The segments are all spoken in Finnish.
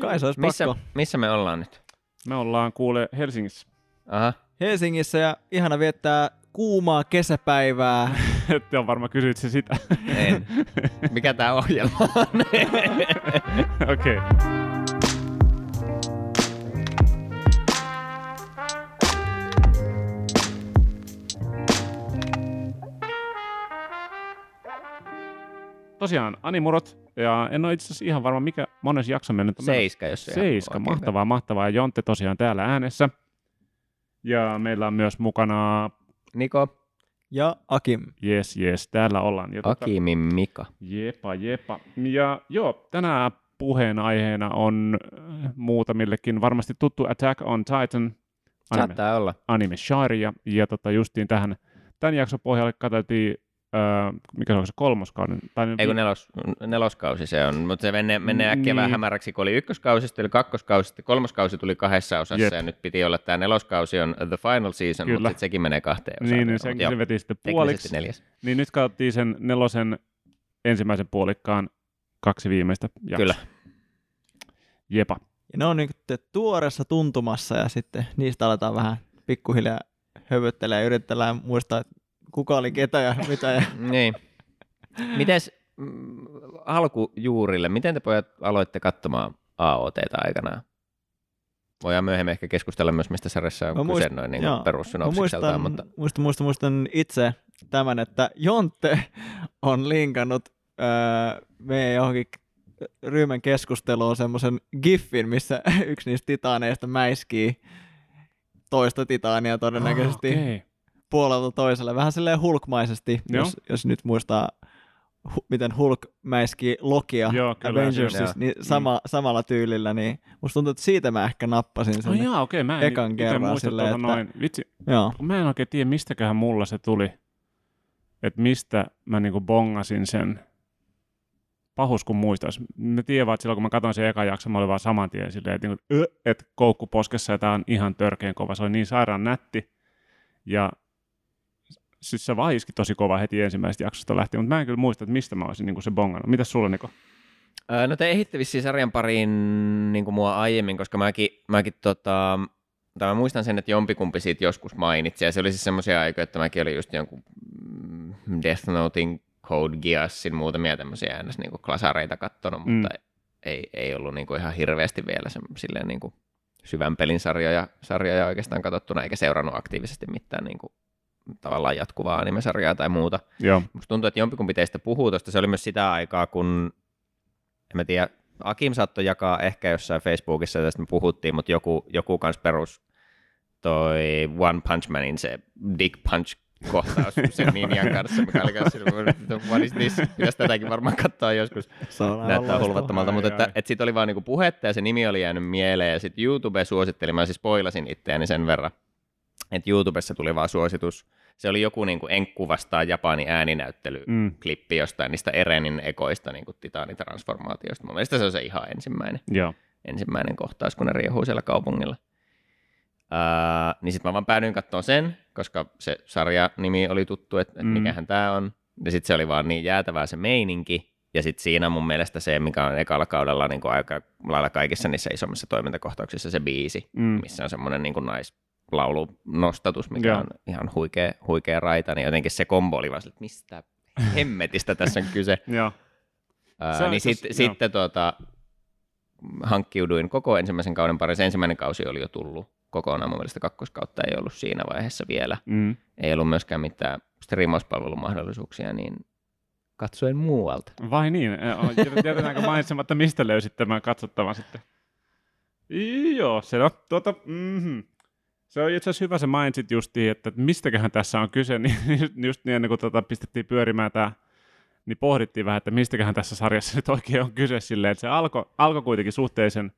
Kai se olisi Missä, pakko. missä me ollaan nyt? Me ollaan kuule Helsingissä. Aha. Helsingissä ja ihana viettää kuumaa kesäpäivää. Ette on varmaan kysyit se sitä. En. Mikä tää ohjelma on? Okei. Okay. Tosiaan, Animurot, ja en ole itse asiassa ihan varma, mikä mones jakso me nyt on menossa. Seiska, jos se Seiska, oikein mahtavaa, mahtavaa. Ja Jontte tosiaan täällä äänessä. Ja meillä on myös mukana, Niko, Ja Akim. jes jes, täällä ollaan. Ja tota- Akimin Mika. Jepa, jepa. Ja joo, tänään puheenaiheena on äh, muutamillekin varmasti tuttu Attack on Titan anime, Saattaa olla. anime Sharia. Ja tota justiin tähän, tämän jakson pohjalle katseltiin, äh, mikä se on se kolmoskauden? Tai Ei kun nelos, neloskausi se on, mutta se menee, menee äkkiä Niin. vähän hämäräksi, kun oli ykköskausi, sitten oli kakkoskausi, sitten kolmoskausi tuli kahdessa osassa, Jep. ja nyt piti olla tämä neloskausi on the final season, Kyllä. mutta sitten sekin menee kahteen osaan. Niin, niin senkin se veti sitten puoliksi. neljäs. Niin nyt katsottiin sen nelosen ensimmäisen puolikkaan kaksi viimeistä jaksoa. Kyllä. Jepa. Ja ne on niin tuoreessa tuntumassa ja sitten niistä aletaan vähän pikkuhiljaa hövöttelee ja yritetään muistaa, että kuka oli ketä ja mitä. Ja... Niin. Mites mm, alkujuurille, miten te pojat aloitte katsomaan AOTta aikanaan? Voidaan myöhemmin ehkä keskustella myös, mistä sarjassa on Mä kyse muist- noin niin perussynopsikseltaan, muistan, mutta muistan, muistan, muistan itse tämän, että Jontte on linkannut öö, meidän johonkin ryhmän keskusteluun semmoisen giffin, missä yksi niistä titaaneista mäiskii toista titaania todennäköisesti Ah, okei. Puolelta toiselle. Vähän silleen hulkmaisesti, Joo. jos, jos nyt muistaa, hu- miten Hulk mäiskii Lokia Joo, kyllä, Avengersissa, niin sama, samalla tyylillä, niin musta tuntuu, että siitä mä ehkä nappasin Oh, sen. jaa, okei, mä en ekan kerran silleen, tuota että- noin. Vitsi, Joo. mä en oikein tiedä, mistäköhän mulla se tuli. Että mistä mä niinku bongasin sen. Pahus kun muistais. Mä tiedän vaan, että silloin kun mä katsoin sen eka jakson, mä olin vaan saman tien silleen, että, niinku, "Ö", että koukku poskessa ja tää on ihan törkeen kova. Se oli niin sairaan nätti. Ja siis se vaiski tosi kova heti ensimmäisestä jaksosta lähtien, mutta mä en kyllä muista, että mistä mä olisin niinku se bongannut. Mitäs sulla, Niko? Öö, No te ehitte vissiin sarjan pariin niin kuin mua aiemmin, koska mäkin, mäkin tota, tai mä muistan sen, että jompikumpi siitä joskus mainitsi, ja se oli siis semmoisia aikoja, että mäkin olin just jonkun mm, Death Notein Code Geassin muutamia tämmöisiä ns. Niin kuin klasareita kattonut, Mm. mutta ei, ei ollut niin kuin ihan hirveästi vielä se, silleen niin kuin syvän pelin sarjoja, sarjoja oikeastaan katsottuna, eikä seurannut aktiivisesti mitään niin kuin, tavallaan jatkuvaa animesarjaa tai muuta. Joo. Musta tuntuu, että jompikumpi teistä puhuu tuosta. Se oli myös sitä aikaa, kun, en mä tiedä, Akim saattoi jakaa ehkä jossain Facebookissa, tästä me puhuttiin, mutta joku, joku kans perus toi One Punch Manin se Dick Punch kohtaus sen Ninjan kanssa, mikä oli kanssa, what is this? Pitäisi tätäkin varmaan katsoa joskus. Näyttää hulvattomalta, mutta että, että siitä oli vaan niinku puhetta ja se nimi oli jäänyt mieleen ja sitten YouTube suositteli, mä siis spoilasin itseäni sen verran, että YouTubessa tuli vaan suositus. Se oli joku niinku enkku vastaan Japanin Mm. klippi jostain niistä Erenin ekoista niin titaanitransformaatioista. Mun mielestä se on se ihan ensimmäinen, Joo. ensimmäinen kohtaus, kun ne riehuu siellä kaupungilla. Ää, niin sitten mä vaan päädyin katsomaan sen, koska se sarja nimi oli tuttu, että et Mm. mikähän tämä on. Ja sitten se oli vaan niin jäätävää se meininki. Ja sitten siinä mun mielestä se, mikä on ekalla kaudella niin kuin aika lailla kaikissa niissä isommissa toimintakohtauksissa se biisi, Mm. missä on semmoinen niin naislaulunostatus, mikä Joo. on ihan huikea, huikea raita, niin jotenkin se kombo oli vaan että mistä hemmetistä tässä on kyse. Joo. Ää, niin sit, asiassa- joo. sitten tuota, hankkiuduin koko ensimmäisen kauden parissa. Ensimmäinen kausi oli jo tullut kokonaan. Mun mielestä kakkoskautta ei ollut siinä vaiheessa vielä. Mm. Ei ollut myöskään mitään striimauspalvelun mahdollisuuksia, niin katsoin muualta. Vai niin? Jätetäänkö mainitsematta, mistä löysit tämän katsottavan sitten? Joo, se on tuota, mm-hmm. Se on itse asiassa hyvä, se mainitsit justiin, että mistäköhän tässä on kyse, niin just- just niin ennen kuin tota pistettiin pyörimään tämä, niin pohdittiin vähän, että mistäköhän tässä sarjassa nyt oikein on kyse silleen, että se alkoi alko kuitenkin suhteellisen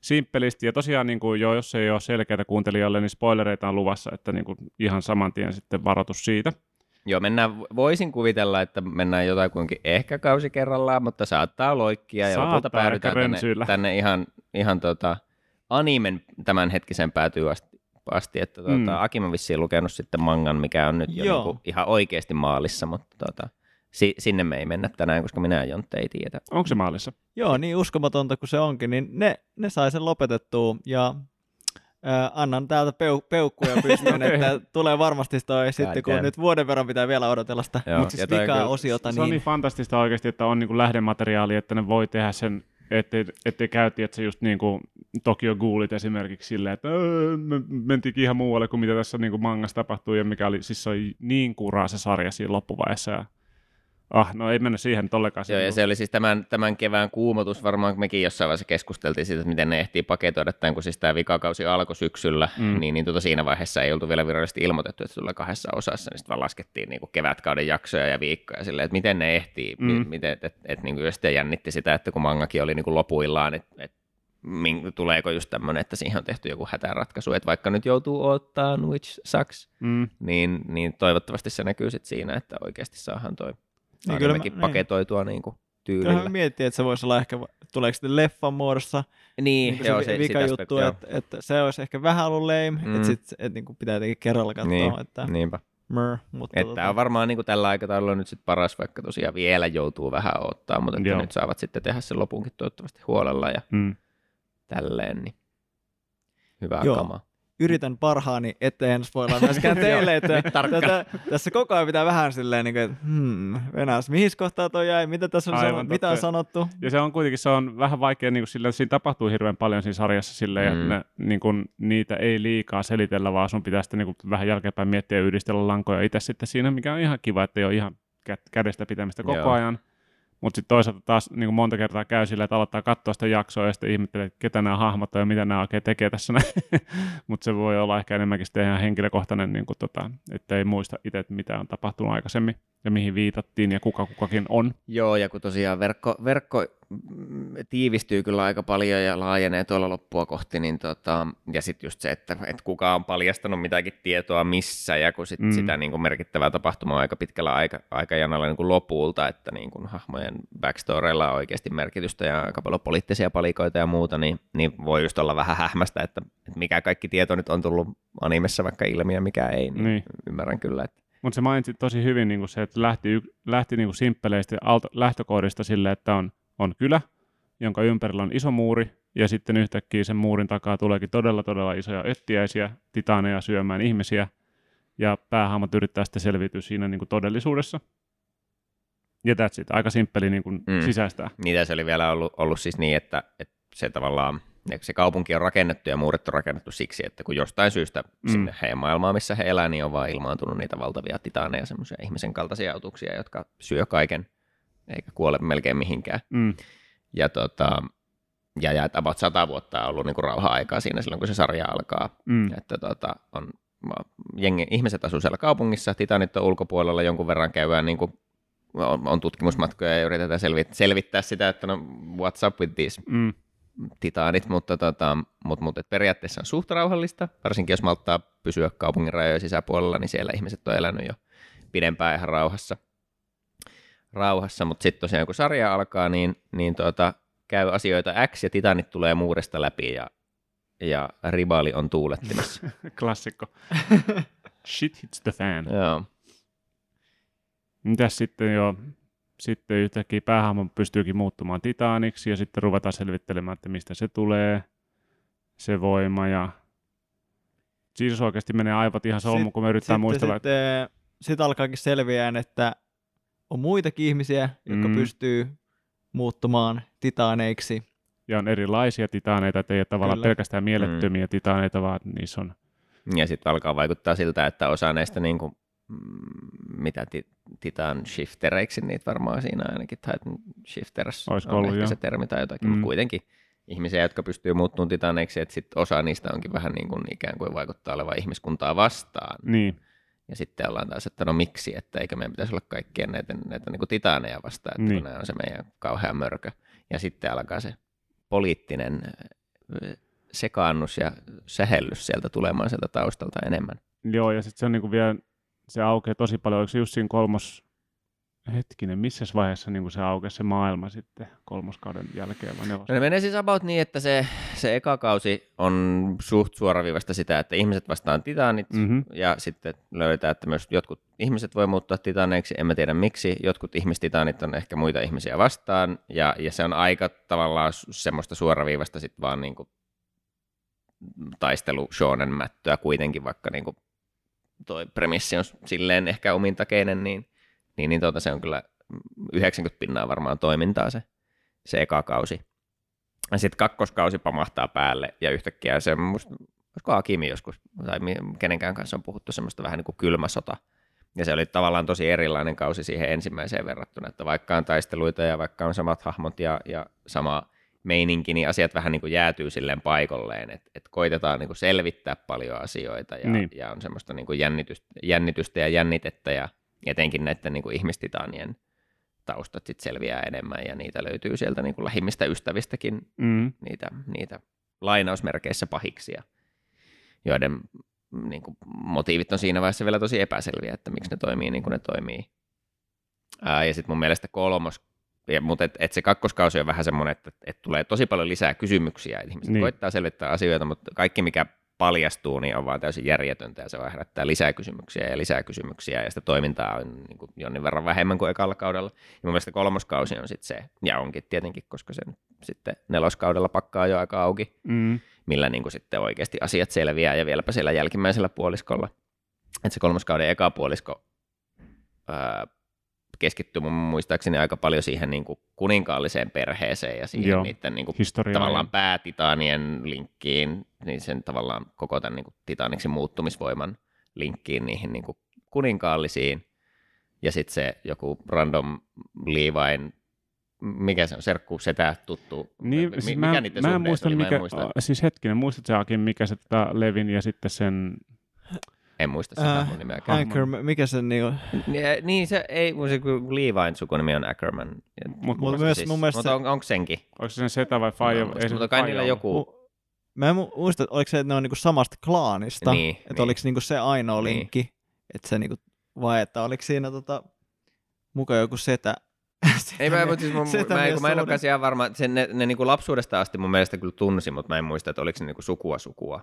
simppelisti, ja tosiaan niin kuin jo, jos ei ole selkeää kuuntelijalle, niin spoilereita on luvassa, että niin kuin ihan saman tien sitten varoitus siitä. Joo, mennään, voisin kuvitella, että mennään jotakuinkin ehkä kausi kerrallaan, mutta saattaa loikkia ja Saattaa lopulta päädytään tänne, rönsyillä. tänne ihan, ihan tota, animen tämänhetkisen päätyy asti, asti että tuota, Mm. mm. Akim on vissiin lukenut sitten mangan, mikä on nyt jo Joo. niinku ihan oikeasti maalissa, mutta tuota, si- sinne me ei mennä tänään, koska minä ja Jontte ei tiedä. Onko se maalissa? Joo, niin uskomatonta kuin se onkin, niin ne, ne sai sen lopetettua ja äh, annan täältä peu, peukkuja pystyyn, että tulee varmasti toi sitten, kun nyt vuoden verran pitää vielä odotella sitä Joo, Mut siis vikaa kyllä- osiota, Se on niin niin fantastista oikeasti, että on niin lähdemateriaali, että ne voi tehdä sen, ettei, ettei käytti, että se just niin kuin Tokyo Ghoulit esimerkiksi silleen, että "Öö, me mentiinkin ihan muualle kuin mitä tässä niin kuin mangassa tapahtuu, ja mikä oli, siis se oli niin kuraa se sarja siinä loppuvaiheessa, ja ah, no ei mennä siihen nyt ollenkaan. Joo, ja se oli siis tämän, tämän kevään kuumotus, varmaan mekin jossain vaiheessa keskusteltiin siitä, että miten ne ehtii paketoida tämän, kun siis tämä vikakausi alkoi syksyllä, Mm. niin, niin tuota siinä vaiheessa ei oltu vielä virallisesti ilmoitettu, että tulee kahdessa osassa, niin sitten vaan laskettiin niin kuin kevätkauden jaksoja ja viikkoja silleen, että miten ne ehtii, Mm. mm. miten, että et, et, niin kuin sitten jännitti sitä, että kun mangakin oli niin kuin lopuillaan, että et, min- tuleeko just tämmöinen, että siihen on tehty joku hätäratkaisu, että vaikka nyt joutuu odottaa, which sucks, Mm. niin, niin toivottavasti se näkyy sitten siinä, että oikeasti saadaan toi Niin niin kyllä mä- niin. paketoitua niin kuin kyllähän tyylillä. me miettii, että se voisi olla ehkä, tuleeko sitten leffan muodossa Niin, niin joo, se, se, vika sitä juttu, että, että, se olisi ehkä vähän ollut lame, mm. Että sit että niin pitää jotenkin kerralla katsoa, Niin, että niinpä. mör, mutta Että on varmaan niin kuin tällä aikataululla nyt sit paras, vaikka tosiaan vielä joutuu vähän odottaa, mutta että Joo. nyt saavat sitten tehdä sen lopunkin toivottavasti huolella ja Mm. tälleen, niin hyvää Joo. kamaa. Yritän parhaani, ettei en spoilaa myöskään teille, että tätä, tässä koko ajan pitää vähän silleen, niin kuin, että hmm, Venäjäs, mihin kohtaa toi jäi, mitä tässä on, Aivan sanottu, mitä on sanottu? Ja se on kuitenkin se on vähän vaikea, niin kuin sillä, että siinä tapahtuu hirveän paljon siinä sarjassa silleen, Mm. että ne, niin kuin, niitä ei liikaa selitellä, vaan sun pitää sitten niin kuin, vähän jälkeenpäin miettiä ja yhdistellä lankoja itse sitten siinä, mikä on ihan kiva, että ei ole ihan kä- kädestä pitämistä koko Joo. ajan. Mutta sitten toisaalta taas niin kuin monta kertaa käy sillä, että aloittaa katsoa sitä jaksoa ja sitten ihmettelee, että ketä nämä hahmot ja mitä nämä oikein tekee tässä. Mutta se voi olla ehkä enemmänkin sitten ihan henkilökohtainen, niin kuin, tota, että ei muista itse, että mitä on tapahtunut aikaisemmin ja mihin viitattiin ja kuka kukakin on. Joo, ja kun tosiaan verkko, verkko tiivistyy kyllä aika paljon ja laajenee tuolla loppua kohti, niin tota, ja sitten just se, että, että kuka on paljastanut mitäkin tietoa missä, ja kun sit Mm. mm. sitä niin kuin merkittävää tapahtumaa aika pitkällä aika, aikajanalla niin kuin lopulta, että niin kuin hahmojen backstoreilla on oikeasti merkitystä ja aika paljon poliittisia palikoita ja muuta, niin, niin voi just olla vähän hähmästä, että, että mikä kaikki tieto nyt on tullut animessa vaikka ilmi ja mikä ei, niin, Niin. ymmärrän kyllä, että Mutta se mainitsit tosi hyvin niin kuin se, että lähti, lähti niin kuin simppeleistä lähtökohdista sille, että on, on kylä, jonka ympärillä on iso muuri, ja sitten yhtäkkiä sen muurin takaa tuleekin todella, todella isoja öttiäisiä, titaaneja syömään ihmisiä, ja päähahmot yrittää sitten selviytyä siinä niin kuin todellisuudessa. Ja that's it. Aika simppeli niin kuin Mm. sisäistää. Niitä se oli vielä ollut, ollut siis niin, että, että se tavallaan, se kaupunki on rakennettu ja muurit on rakennettu siksi, että kun jostain syystä Mm. mm. sinne heidän maailmaan, missä he elää, niin on vaan ilmaantunut niitä valtavia titaaneja, semmoisia ihmisen kaltaisia autuksia, jotka syö kaiken, eikä kuole melkein mihinkään. Mm. Ja, tota, ja, ja about sata vuotta on ollut niin kuin rauha-aikaa siinä silloin, kun se sarja alkaa. Mm. Että tota, on, jengi, ihmiset asuu siellä kaupungissa, titanit on ulkopuolella, jonkun verran käydään niin kuin, on, on tutkimusmatkoja ja yritetään selvit, selvittää sitä, että no what's up with these Mm. titaanit, mutta, tota, mutta, mutta et periaatteessa on suht rauhallista, varsinkin jos malttaa pysyä kaupungin rajojen sisäpuolella, niin siellä ihmiset on elänyt jo pidempään ihan rauhassa. Rauhassa. Mutta sitten tosiaan kun sarja alkaa, niin, niin tota, käy asioita X ja titanit tulee muuresta läpi ja, ja ribaali on tuulettimessa. Klassikko. Shit hits the fan. Joo. Mitäs sitten jo, sitten yhtäkkiä päähahmo pystyykin muuttumaan titaaniksi ja sitten ruvetaan selvittelemään, että mistä se tulee, se voima ja siis oikeasti menee aivot ihan solmu, kun me yritetään sitten, muistella. Että... sitten, sitten alkaakin selviään, että on muitakin ihmisiä, jotka Mm. pystyy muuttumaan titaaneiksi. Ja on erilaisia titaaneita, että ei ole tavallaan Kyllä. pelkästään mielettömiä titaaneita, vaan niissä on Ja sitten alkaa vaikuttaa siltä, että osa näistä niin kuin, mitä ti- Titan shiftereiksi niitä varmaan siinä ainakin, Titan shifters Olisiko on ollut, ehkä joo. se termi tai jotakin, Mm. mutta kuitenkin ihmisiä, jotka pystyy muuttumaan titaneiksi, että sit osa niistä onkin vähän niin kuin ikään kuin vaikuttaa olevan ihmiskuntaa vastaan. niin, Ja sitten ollaan taas, että no miksi, että eikö meidän pitäisi olla kaikkien näitä, näitä niin kuin titaaneja vastaan, että Niin. niin. kun nämä on se meidän kauhea mörkö. Ja sitten alkaa se poliittinen sekaannus ja sähellys sieltä tulemaan sieltä taustalta enemmän. joo, ja sitten se on niinku vielä, se aukeaa tosi paljon, oliko se just siinä kolmos, hetkinen, missä vaiheessa niinku se aukeaa se maailma sitten kolmoskauden jälkeen vai nelos? No ne menee siis about niin, että se, se eka kausi on suht suoraviivasta sitä, että ihmiset vastaan titaanit, Mhm. ja sitten löydetään, että myös jotkut ihmiset voi muuttua titaaneiksi, en mä tiedä miksi, jotkut ihmistitaanit on ehkä muita ihmisiä vastaan, ja, ja se on aika tavallaan semmoista suoraviivasta sitten vaan niinku taistelu shonen mättöä kuitenkin, vaikka niinku toi premissi on silleen ehkä omintakeinen, niin, niin, niin tuota, se on kyllä 90 pinnaa varmaan toimintaa se, se eka kausi. Ja sitten kakkoskausi pamahtaa päälle ja yhtäkkiä se, musta, olisiko Akimi joskus, tai kenenkään kanssa on puhuttu semmoista vähän niin kuin kylmä sota. Ja se oli tavallaan tosi erilainen kausi siihen ensimmäiseen verrattuna, että vaikka on taisteluita ja vaikka on samat hahmot ja, ja sama meininki, niin asiat vähän niin kuin jäätyy silleen paikolleen, että et koitetaan niin kuin selvittää paljon asioita ja, Niin. ja on semmoista niin kuin jännitystä, jännitystä ja jännitettä ja etenkin näiden niin kuin ihmistitaanien taustat sit selviää enemmän ja niitä löytyy sieltä niin kuin lähimmistä ystävistäkin Mm. niitä, niitä lainausmerkeissä pahiksia, joiden mm, niin kuin, motiivit on siinä vaiheessa vielä tosi epäselviä, että miksi ne toimii niin kuin ne toimii. Ää, ja sitten mun mielestä kolmos, ja, mutta et, et se kakkoskausi on vähän semmoinen, että et tulee tosi paljon lisää kysymyksiä, että ihmiset niin. koittaa selvittää asioita, mutta kaikki mikä paljastuu, niin on vaan täysin järjetöntä ja se vaan herättää lisää kysymyksiä ja lisää kysymyksiä ja sitä toimintaa on niin kuin jonnin verran vähemmän kuin ekalla kaudella. Ja mun mielestä kolmoskausi on sitten se, ja onkin tietenkin, koska sen sitten neloskaudella pakkaa jo aika auki, Mm. millä niin kuin sitten oikeasti asiat selviää ja vieläpä siellä jälkimmäisellä puoliskolla. Että se kolmoskauden eka puolisko ää, keskittyy mun muistaakseni aika paljon siihen niin kuin kuninkaalliseen perheeseen ja siihen Joo. niiden niin kuin tavallaan päätitaanien linkkiin, niin sen tavallaan koko tämän niin kuin titaaniksi muuttumisvoiman linkkiin niihin niin kuin kuninkaallisiin. Ja sitten se joku random Leviin, mikä se on, serkku, setä, tuttu, Niin, siis mikä mä, niiden mä en muista, oli, mä mikä, en muista, siis hetkinen, muistat sä Akin, mikä se tota Levin ja sitten sen, en muista sen Äh, hahmon nimeäkään. Anchor, mikä se niinku... Niin, niin se ei, mun se Leviin sukunimi on Ackerman. Ja- Mut Mut myös mun mielestä mutta se- on, onko senkin? onko se sen setä vai faija? Mä muista, mutta kai niillä joku, Mu- Mä en mu- muista, että oliko se, että ne on niinku samasta klaanista, Niin, että niin. oliko niinku se ainoa Niin. linkki, että se niinku, vai että oliko siinä tota, mukaan joku setä. Ei mä, mutta siis mun, mä, kun mä en ole suhde. kanssa ihan varma, sen, ne, ne niin lapsuudesta asti mun mielestä kyllä tunsi, mutta mä en muista, että oliko se niin sukua sukua.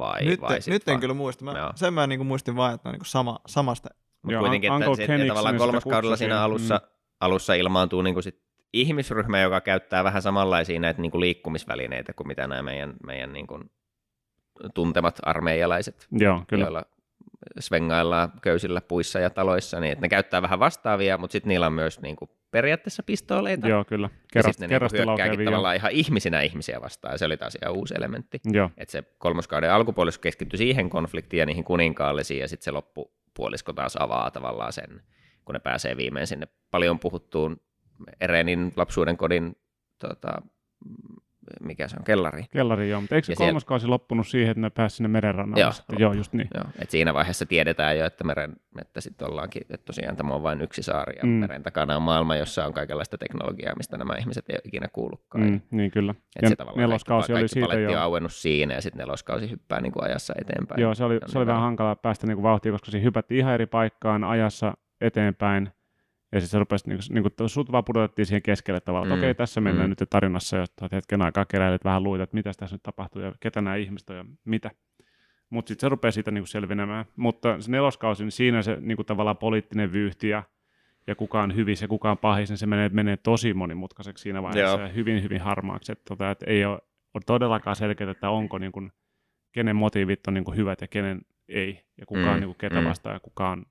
Vai, nyt, vai nyt en vaan. kyllä muista. Mä, sen mä niinku muistin vaan, että ne on niinku sama, samasta. Mutta Joo, kuitenkin, Uncle että se, että Keniksi tavallaan kolmoskaudella kutsui siinä alussa, Mm. alussa ilmaantuu niin sit ihmisryhmä, joka käyttää vähän samanlaisia näitä niin liikkumisvälineitä kuin mitä nämä meidän, meidän niin kuin tuntemat armeijalaiset, Joo, kyllä. joilla svengaillaan köysillä puissa ja taloissa, niin että ne käyttää vähän vastaavia, mutta sitten niillä on myös niin kuin periaatteessa pistooleita. Joo, kyllä. ja Kerrast, sitten ne niin hyökkääkin tavallaan ihan ihmisinä ihmisiä vastaan, ja se oli taas ihan uusi elementti. Joo, Että se kolmoskauden alkupuolisko keskittyi siihen konfliktiin ja niihin kuninkaallisiin, ja sitten se loppupuolisko taas avaa tavallaan sen, kun ne pääsee viimein sinne paljon puhuttuun Erenin lapsuuden kodin, tota, mikä se on, kellari. kellari joo. Mutta eikö se siellä- kolmas kausi loppunut siihen, että ne pääsivät sinne merenrannalle? Joo, sitten? joo just niin. Joo, et siinä vaiheessa tiedetään jo, että meren, että sitten ollaankin, että tosiaan tämä on vain yksi saari ja Mm. meren takana on maailma, jossa on kaikenlaista teknologiaa, mistä nämä ihmiset ei ole ikinä kuullutkaan. Mm, niin kyllä. Se Ja tavallaan neloskausi kaikki, oli kaikki siitä jo. auennut siinä ja sitten neloskausi hyppää niin kuin ajassa eteenpäin. Joo, se oli, se oli vähän hankalaa päästä niinku vauhtiin, koska siinä hypättiin ihan eri paikkaan ajassa eteenpäin. Ja sitten se rupesi, niinku, niinku, sut vaan pudotettiin siihen keskelle tavallaan, että Mm, okei, tässä mennään mm. nyt tarinassa, ja hetken aikaa keräilet vähän luita, että mitä tässä nyt tapahtuu, ja ketä nämä ihmiset on, ja mitä. Mutta sitten se rupeaa siitä niinku selvinemään. Mutta se neloskausi, niin siinä se niinku, tavallaan poliittinen vyyhti, ja, ja kuka on hyvissä ja kuka on pahis, niin se menee, menee tosi monimutkaiseksi siinä vaiheessa, Joo. ja hyvin, hyvin harmaaksi. Että, tota, että ei ole, ole todellakaan selkeää, että onko niinku, kenen motiivit on niinku hyvät ja kenen ei, ja kuka on Mm, niinku ketä mm. vastaan ja kuka on,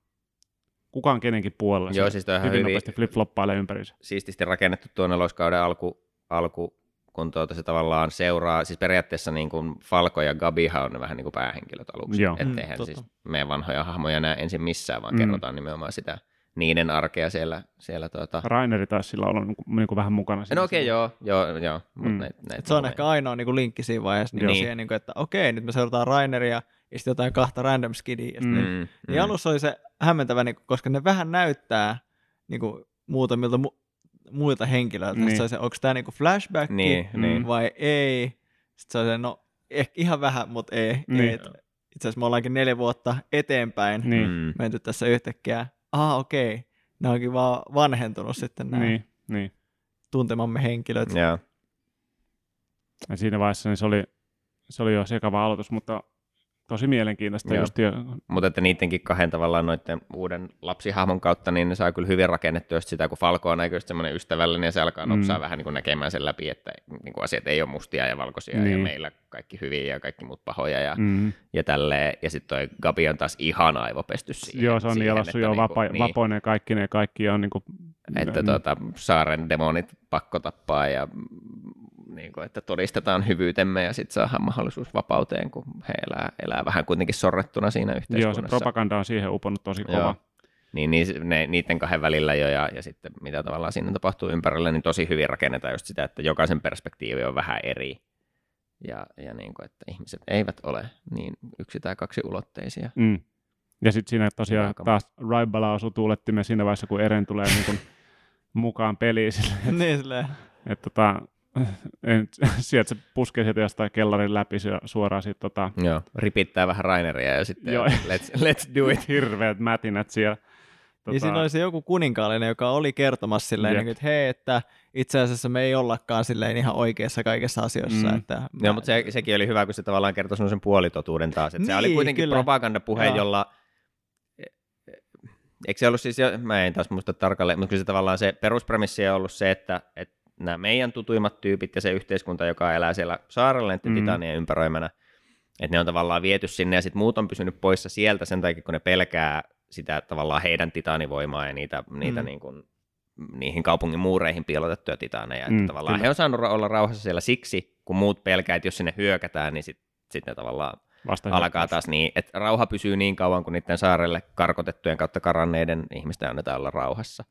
kuka on kenenkin puolella. Joo, siis hyvin hyvin, nopeasti flip-floppailee ympäriinsä. siististi rakennettu tuo neloskauden alku, alku kun tuota se tavallaan seuraa, siis periaatteessa niin kuin Falco ja Gabihan on ne vähän niin kuin päähenkilöt aluksi. Joo. Että Mm, siis meidän vanhoja hahmoja näe ensin missään, vaan Mm. kerrotaan nimenomaan sitä niiden arkea siellä, siellä tuota... Raineri taisi sillä olla niinku, niinku vähän mukana. siinä No okei, silloin. joo, joo, joo. Mut Mm. näit, näit se on ehkä ainoa niinku linkki siinä vaiheessa niinku Niin. siihen, niinku, että okei, nyt me seurataan Raineria ja sitten jotain kahta random skidia. Ja Mm. mm. Mm, Niin alussa oli se hämmentävä, niinku, koska ne vähän näyttää niinku, muutamilta mu- muilta henkilöiltä. Niin. Niin. Se oli se, onko tämä niinku flashback Niin, niin. vai ei. Sitten se oli se, no ehkä ihan vähän, mutta ei. Niin. ei. Itse asiassa me ollaankin neljä vuotta eteenpäin Niin, Mm. menty tässä yhtäkkiä. Ah, okei. Ne onkin vaan vanhentunut sitten nämä niin, niin. tuntemamme henkilöt. Joo. Ja siinä vaiheessa niin se, oli, se oli jo sekava aloitus, mutta tosi mielenkiintoista Joo. just jo, Mutta että niidenkin kahden tavallaan noiden uuden lapsihahmon kautta, niin ne saa kyllä hyvin rakennettua sitä, kun Falco on näköisesti semmoinen ystävällinen ja se alkaa Mm. nopsaa vähän niin kuin näkemään sen läpi, että niin kuin asiat ei ole mustia ja valkoisia niin. ja meillä kaikki hyviä ja kaikki muut pahoja ja, mm, ja tälleen. Ja sitten toi Gabi on taas ihan aivopesty siihen. joo, se on siihen, nielossut että jo niinku- vapa, niin, vapoinen ja kaikki ne kaikki on niin kuin, Että tuota, saaren demonit pakko tappaa ja mm, niin kuin, että todistetaan hyvyytemme ja sitten saadaan mahdollisuus vapauteen, kun he elää, elää vähän kuitenkin sorrettuna siinä Joo, yhteiskunnassa. se propaganda on siihen uponnut tosi kova. Joo. Niin, niin ne, niiden kahden välillä jo ja, ja sitten mitä tavallaan siinä tapahtuu ympärillä, niin tosi hyvin rakennetaan just sitä, että jokaisen perspektiivi on vähän eri. Ja, ja niin kuin, että ihmiset eivät ole niin yksi- tai kaksi ulotteisia. Mm. Ja sitten siinä tosiaan Aika- taas Raibala osuu tuulettimeen siinä vaiheessa, kun Eren tulee niin kun mukaan peliin. Silleen, niin silleen. että tota, en, sieltä se puskee sieltä jostain kellarin läpi suoraan siitä tota, Joo, ripittää vähän Raineria ja sitten Joo. let's, let's do it. hirveät mätinät siellä. Tota... Niin siinä oli se joku kuninkaallinen, joka oli kertomassa silleen, Jep. niin, että hei, että itse asiassa me ei ollakaan silleen ihan oikeassa kaikessa asioissa. Mm. Että Joo, mutta se, sekin oli hyvä, kun se tavallaan kertoi semmoisen puolitotuuden taas. Että se oli Niin, kuitenkin kyllä. propagandapuhe, Joo. jolla... Eikö se ollut siis, jo, mä en taas muista tarkalleen, mutta kyllä se tavallaan se peruspremissi on ollut se, että, että nämä meidän tutuimmat tyypit ja se yhteiskunta, joka elää siellä saarella Mm. titanien ympäröimänä, että ne on tavallaan viety sinne ja sitten muut on pysynyt poissa sieltä sen takia, kun ne pelkää sitä tavallaan heidän titanivoimaa ja niitä, niitä Mm. niin kuin, niihin kaupungin muureihin piilotettuja titaneja. Että Mm, tavallaan kyllä. he on saanut olla rauhassa siellä siksi, kun muut pelkää, että jos sinne hyökätään, niin sitten sit ne tavallaan vasta alkaa taas niin, että rauha pysyy niin kauan, kun niiden saarelle karkotettujen kautta karanneiden ihmisten annetaan olla rauhassa.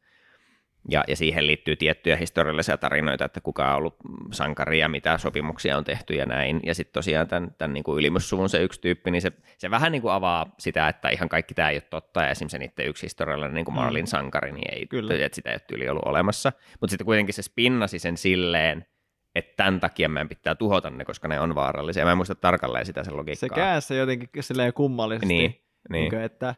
Ja, ja siihen liittyy tiettyjä historiallisia tarinoita, että kuka on ollut sankari ja mitä sopimuksia on tehty ja näin. Ja sitten tosiaan tämän, tämän niin kuin ylimyssuvun se yksi tyyppi, niin se, se vähän niin kuin avaa sitä, että ihan kaikki tämä ei ole totta. Ja esimerkiksi se niiden yksi historiallinen niin kuin Mm. Marlin sankari, niin ei, Kyllä. että sitä ei ole tyyli ollut olemassa. Mutta sitten kuitenkin se spinnasi sen silleen, että tämän takia meidän pitää tuhota ne, koska ne on vaarallisia. Mä en muista tarkalleen sitä sen logiikkaa. se käänsi jotenkin silleen kummallisesti. Niin, Niin niin. että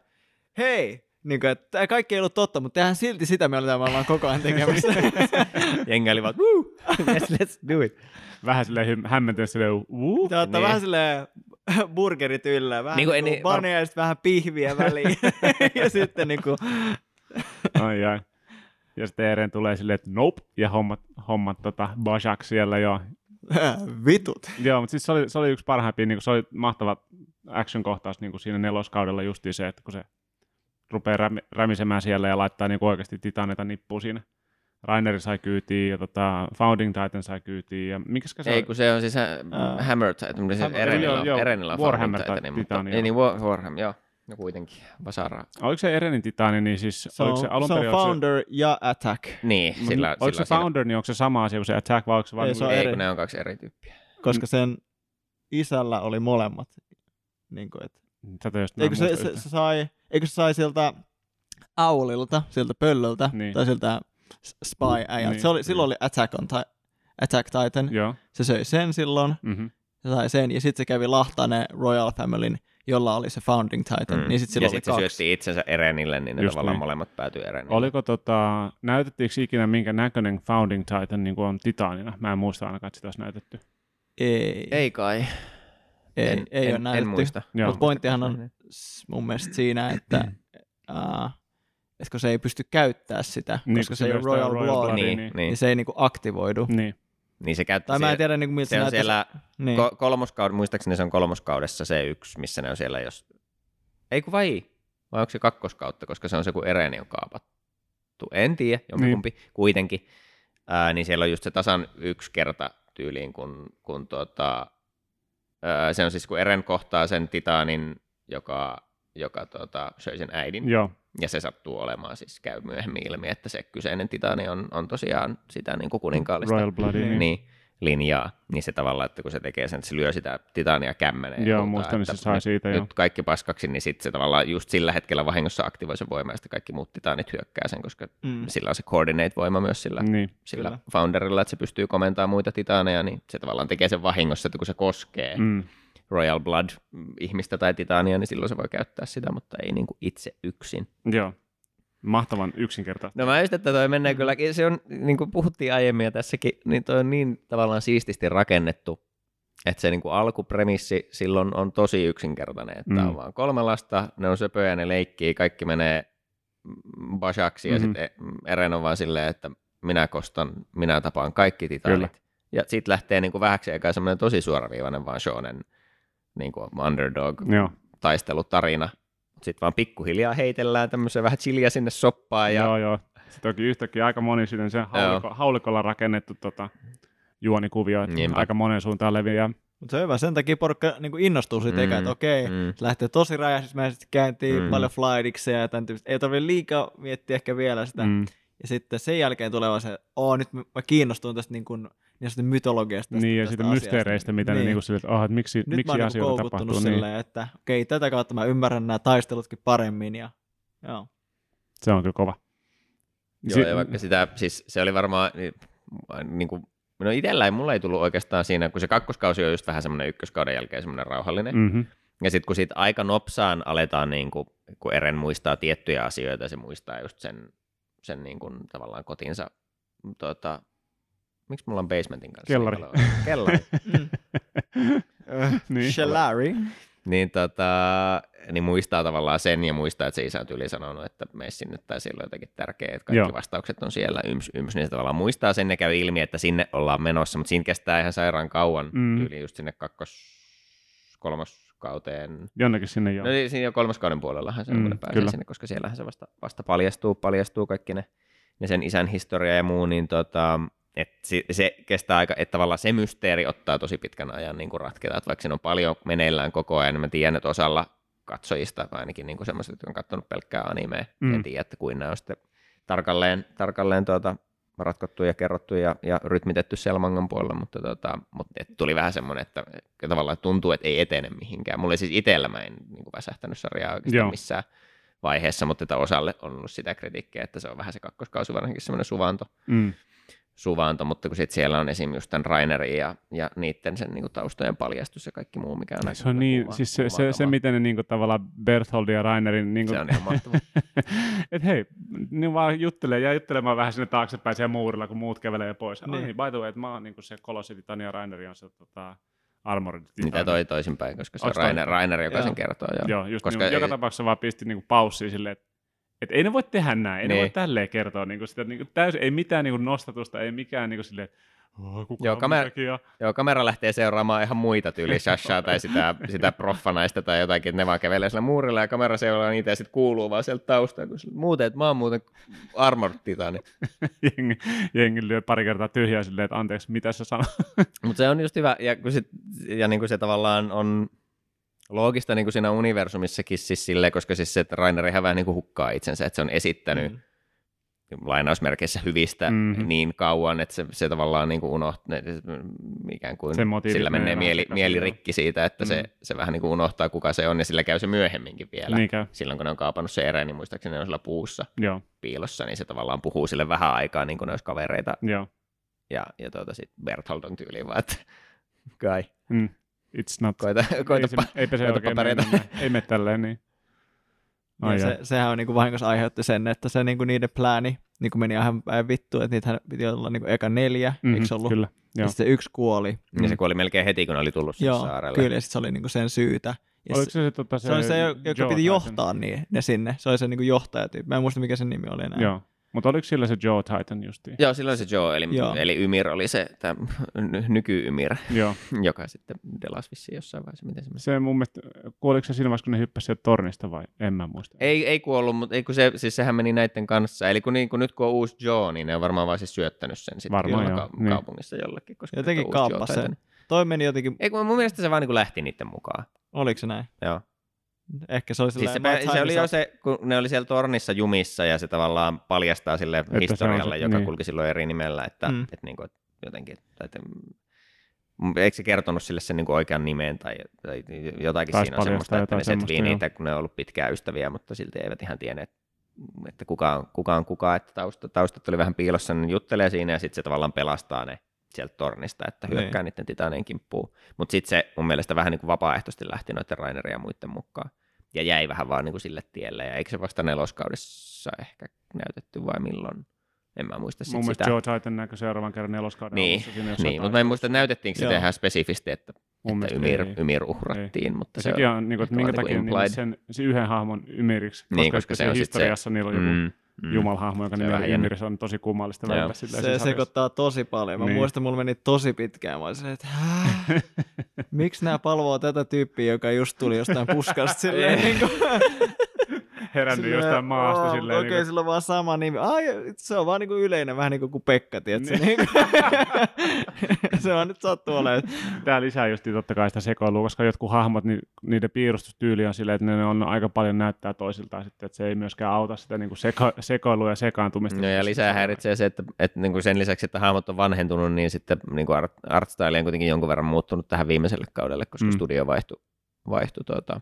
hei, niin kuin, että kaikki ei ollut totta, mutta tehdään silti sitä, me ollaan koko ajan tekemässä. Jengi oli vaan, Woo! yes, let's do it. vähän silleen hämmentynyt silleen, uh, Te ottaa Niin. vähän silleen burgerit yllä, vähän Niin niin kuin- kuin, niin, bania ja sitten vähän pihviä väliin. ja sitten niin kuin, ai ai. Ja sitten Eren tulee silleen, että nope, ja hommat, hommat tota, Bajak siellä jo. vitut. Joo, mutta siis se oli, se oli yksi parhaimpia, niin se oli mahtava action-kohtaus niin kuin siinä neloskaudella justiin se, että kun se rupeaa rämi, rämisemään siellä ja laittaa niin oikeasti titaneita nippuun siinä. Raineri sai kyytiin ja tota, Founding Titan sai kyytiin. Ja mikäs se Ei, oli? kun se on siis uh, Hammer Titan, mutta se Hammer- Erenillä, joo, on, joo, Erenillä on Warhammer Founding Titani, mutta, Titani, niin, War, Warhammer, joo. No kuitenkin, Vasara. Oliko se Erenin titaani, niin siis Se oliko on, se alun se on perin... founder ja attack, Niin, se, sillä, oliko sillä se founder, niin onko se sama asia kuin se attack, vai onko se vain... Ei, se on ei, eri. kun ne on kaksi eri tyyppiä. koska sen isällä oli molemmat. Niin kuin, että, Tätä just eikö se, se, se, sai, eikö se sai siltä Aulilta, siltä pöllöltä, Niin. tai siltä s- spy äijältä. Niin. Se oli, silloin oli Attack, on ti- Attack Titan. Joo. Se söi sen silloin, Mm-hmm. se sai sen, ja sitten se kävi lahtaneen Royal Familyn, jolla oli se Founding Titan. Mm. Niin sitten ja silloin oli sitten se kaksi. syötti itsensä Erenille, niin ne Just tavallaan niin. molemmat päätyi Erenille. Oliko tota, näytettiinkö ikinä minkä näköinen Founding Titan niin kuin on Titaanina? Mä en muista ainakaan, että sitä olisi näytetty. Ei, Ei kai. Ei, en, ei en, ole näytetty. En muista. Mutta pointtihan on mun mielestä siinä, että, uh, että kun se ei pysty käyttää sitä, Niin, koska se ei ole Royal, Royal Blood, niin, niin. Niin, niin se ei niinku aktivoidu. Niin. niin se käytti Tai mä en siellä- tiedä, niinku, miltä se on näyttäisi- siellä Niin. Ko- kolmoskaud, muistaakseni se on kolmoskaudessa se yksi, missä ne on siellä, jos... Ei kun vai? Vai onko se kakkoskautta, koska se on se, kun Ereni on kaapattu. En tiedä, jompikumpi, niin. kuitenkin. Ää, niin siellä on just se tasan yksi kerta tyyliin, kun, kun tuota, ää, se on siis, kun Eren kohtaa sen titaanin, joka, joka tuota, söi sen äidin. Joo. Ja se sattuu olemaan, siis käy myöhemmin ilmi, että se kyseinen titaani on, on tosiaan sitä niin kuin kuninkaallista Royal Bloodia. Niin. niin, linjaa, niin se tavallaan, että kun se tekee sen, että se lyö sitä titania kämmeneen. Joo, muistan, niin että se sai nyt, siitä, joo. Nyt kaikki paskaksi, niin sitten se tavallaan just sillä hetkellä vahingossa aktivoi sen voima, ja sitten kaikki muut titanit hyökkää sen, koska Mm. sillä on se coordinate-voima myös sillä, Niin. sillä Kyllä. founderilla, että se pystyy komentamaan muita titaneja, niin se tavallaan tekee sen vahingossa, että kun se koskee Mm. Royal Blood-ihmistä tai titania, niin silloin se voi käyttää sitä, mutta ei niin kuin itse yksin. Joo. Mahtavan yksinkertaista. No mä just, että toi menee kyllä, se on, niin kuin puhuttiin aiemmin ja tässäkin, niin toi on niin tavallaan siististi rakennettu että se niin kuin alkupremissi silloin on tosi yksinkertainen, että Mm. on vaan kolme lasta, ne on söpöjä, ne leikkii, kaikki menee bashaksi ja Mhm. sitten Eren on vaan silleen, että minä kostan, minä tapaan kaikki titanit. Kyllä. Ja sitten lähtee niin kuin vähäksi aikaa semmoinen tosi suoraviivainen vaan shonen niin kuin underdog Joo, taistelutarina. Sitten vaan pikkuhiljaa heitellään tämmöisen vähän chiliä sinne soppaan ja joo, joo. Sitten onkin yhtäkkiä aika moni sinne sen hauliko, haulikolla rakennettu tota, juonikuvio, että Niinpä. aika monen suuntaan leviää. Mutta se on hyvä, sen takia porukka niin innostuu siitä, Mm, mm, että okei, mm. se lähtee tosi räjähdysmäisesti käyntiin, Mm. paljon flightiksi ja tämän tyyppistä. Ei tarvitse liikaa miettiä ehkä vielä sitä. Mm. Ja sitten sen jälkeen tulee se, oo nyt mä kiinnostun tästä niin kuin, niin sanotusti mytologiasta. Tästä, Niin, ja tästä siitä mysteereistä, mitä niin. ne niinku sille, että, oh, että miksi, Nyt miksi mä oon niinku asioita koukuttunut tapahtuu. Niin. silleen, että okei, tätä kautta mä ymmärrän nämä taistelutkin paremmin. Ja, joo. Se on kyllä kova. Joo, ja vaikka sitä, siis se oli varmaan, niin, niin kuin, no itsellä ei, mulla ei tullut oikeastaan siinä, kun se kakkoskausi on just vähän semmoinen ykköskauden jälkeen semmoinen rauhallinen. Mm. Mm-hmm. Ja sitten kun siitä aika nopsaan aletaan, niin kuin, kun Eren muistaa tiettyjä asioita, se muistaa just sen, sen niin kuin, tavallaan kotinsa, tota, miksi mulla on basementin kanssa? Kellari. niin Kellari. niin. Shellari. niin, tota, niin muistaa tavallaan sen ja muistaa, että se isä on tyyli sanonut, että mene sinne tai sillä on jotakin tärkeää, että kaikki Joo. Vastaukset on siellä yms, yms, niin se tavallaan muistaa sen ja käy ilmi, että sinne ollaan menossa, mutta siinä kestää ihan sairaan kauan, Mm. mm. tyyli just sinne kakkos, kolmoskauteen. Jonnekin sinne joo. No niin, siinä jo kolmoskauden puolellahan se on, Mm, pääsee kyllä. sinne, koska siellähän se vasta, vasta paljastuu, paljastuu kaikki ne, ne sen isän historia ja muu, niin tota, et se, se, kestää aika, että tavallaan se mysteeri ottaa tosi pitkän ajan niin kuin ratketa, että vaikka siinä on paljon meneillään koko ajan, niin mä tiedän, että osalla katsojista, ainakin niin semmoiset, jotka on katsonut pelkkää animea, Mm. mm. en tiedä, että kuin nämä on sitten tarkalleen, tarkalleen tuota, ratkottu ja kerrottu ja, ja rytmitetty siellä mangan puolella, mutta, tota, mutta et tuli vähän semmoinen, että, tavallaan tuntuu, että ei etene mihinkään. Mulla ei siis itsellä mä en niin kuin väsähtänyt sarjaa oikeastaan Joo. Joo. missään vaiheessa, mutta että osalle on ollut sitä kritiikkiä, että se on vähän se kakkoskausi varsinkin semmoinen suvanto, Mm. Suvanto mutta kun sitten siellä on esim. just tämän Rainerin ja, ja niiden sen niin kuin taustojen paljastus ja kaikki muu, mikä on Se on niin, kuuma- siis se, se, se, miten ne niinku tavallaan Bertholdi ja Rainerin niinku, se on ihan mahtavaa. että hei, niin vaan juttelee ja juttelemaan vähän sinne taaksepäin siellä muurilla, kun muut kävelee pois. Niin. Oh, niin, by the way, että mä oon niinku se Kolossi Titania Raineri on se tota, Armored Titan. Mitä toi toisinpäin, koska se on Rainer, Rainer, joka Joo. sen kertoo. Joo. Joo, just koska niin, joka ei- tapauksessa vaan pisti niinku paussiin silleen, että et ei ne voi tehdä näin, ei ne Niin. voi tälleen kertoa niinku sitä, niinku täysin, ei mitään niinku nostatusta, ei mikään niinku silleen, että oh, Joo, kamer- ja Joo, kamera lähtee seuraamaan ihan muita tyyli Shashaa tai sitä, sitä proffanaista tai jotakin, että ne vaan kävelee sillä muurilla ja kamera seuraa niitä ja sitten kuuluu vaan sieltä taustaa, kun muuten, että mä oon muuten Armored Titani. jengi, jengi lyö pari kertaa tyhjää silleen, että anteeksi, mitä sä sanoit? Mutta se on just hyvä, ja, kun sit, ja niin kuin se tavallaan on loogista niin kuin siinä universumissakin siis silleen, koska siis se, että Rainer ihan vähän niin kuin hukkaa itsensä, että se on esittänyt Mm. lainausmerkeissä hyvistä Mhm. mm-hmm. niin kauan, että se, se tavallaan niin kuin unohtaa, ikään kuin Se motiivit sillä menee mieli, mieli rikki siitä, että mm. se, Mm. se vähän niin kuin unohtaa kuka se on, ja sillä käy se myöhemminkin vielä. Niin käy, Silloin kun ne on kaapannut se ereen, niin muistaakseni ne on sillä puussa joo, piilossa, niin se tavallaan puhuu sille vähän aikaa, niin kuin ne olisi kavereita, joo. ja, ja tuota, sitten Berthold on tyyliin vaan, että kai, Mm. It's not. koita, ei koita se, pa- eipä se koitapa oikein pärjätä. mene, ei mene tälleen niin. Ai Ja ai. se, sehän on niinku vahingossa aiheutti sen, että se niinku niiden plääni niinku meni ihan päin vittu, että niitähän piti olla niinku eka neljä, mm-hmm, eikö se ollut? Kyllä, Ja sitten se yksi kuoli. Ja se kuoli melkein heti, kun oli tullut sinne Joo, saarelle. kyllä, ja sitten se oli niinku sen syytä. Ja Oliko se, se se, tota, se, se, oli se, joka Joe piti johtaa niin, ne sinne. Se oli se niinku johtajatyyppi. Mä en muista, mikä sen nimi oli enää. Joo, mutta oliko sillä se Joe Titan justiin? Joo, silloin se Joe, eli, Joo. eli Ymir oli se tämä nyky-Ymir, Joo. joka sitten delas vissiin jossain vaiheessa. Miten se? Se mun mielestä, kuoliko se siinä vaiheessa, kun ne hyppäsi sieltä tornista vai? En mä muista. Ei, ei kuollut, mutta ei, kun se, siis sehän meni näiden kanssa. Eli kun, niin, kun nyt kun on uusi Joe, niin ne on varmaan vaan siis syöttänyt sen sitten Varmaan joo, ka- niin. kaupungissa jollekin. Koska Jotenkin kaappasi sen. Toi meni jotenkin, Ei kun mun mielestä se vaan niin lähti niiden mukaan. oliko se näin? Joo. Ehkä se oli Siis se, se oli jo se, kun ne oli siellä tornissa jumissa ja se tavallaan paljastaa sille on historialle, se- joka niin. kulki silloin eri nimellä, että, Mm. mm. että, niin kuin, että jotenkin, että, että eikö se kertonut sille sen niin kuin oikean nimeen tai, tai jotakin Taisi siinä on semmoista, että ne setvii niitä, kun ne on ollut pitkään ystäviä, mutta silti eivät ihan tienneet, että kuka on kuka, on kuka että tausta, taustat oli vähän piilossa, niin juttelee siinä ja sitten se tavallaan pelastaa ne sieltä tornista, että Niin. hyökkää niiden titanien kimppuun. Mutta sitten se mun mielestä vähän niin kuin vapaaehtoisesti lähti noiden Rainerin ja muiden mukaan. Ja jäi vähän vaan niin kuin sille tielle. Ja eikö se vasta neloskaudessa ehkä näytetty vai milloin? En mä muista sit Mun mielestä sitä. Joe Titan näkö seuraavan kerran neloskauden Niin, alussa siinä jossain Niin, mutta mä en muista, että näytettiinkö se Joo. ihan spesifisti, että Mun että Ymir, ei. Ymir uhrattiin, mutta Ja se sekin on, niin kuin, että minkä vaan takia niinku niin sen, sen yhden hahmon Ymiriksi, koska, Niin, koska se on sit se- historiassa niillä on joku Mm, mm. jumalhahmo, joka nimi. Ymir, se on tosi kummallista välillä. silleen Se sarjassa. sekoittaa tosi paljon. Mä Niin. muistan, mulla meni tosi pitkään. Mä olisin, että? Miksi nämä palvoo tätä tyyppiä, joka just tuli jostain puskasta silleen niin kuin, Herännyt silleen, jostain maasta "Oo, silleen. Okei, okay, niin sillä on vaan sama nimi. Ai, se on vaan niin kuin yleinen, vähän niin kuin, kuin Pekka, tiedätkö? Niin. se vaan nyt sattuu olemaan. Tää lisää just totta kai sitä sekoilua, koska jotkut hahmot, niin, niiden piirustustyyli on silleen, että ne on aika paljon näyttää toisiltaan sitten, että se ei myöskään auta sitä niin kuin seko, sekoilua ja sekaantumista. No ja lisää häiritsee se, että, että niin kuin sen lisäksi, että hahmot on vanhentunut, niin sitten niin kuin art, art style on kuitenkin jonkun verran muuttunut tähän viimeiselle kaudelle, koska Mm. mm. studio vaihtui, vaihtui tuota,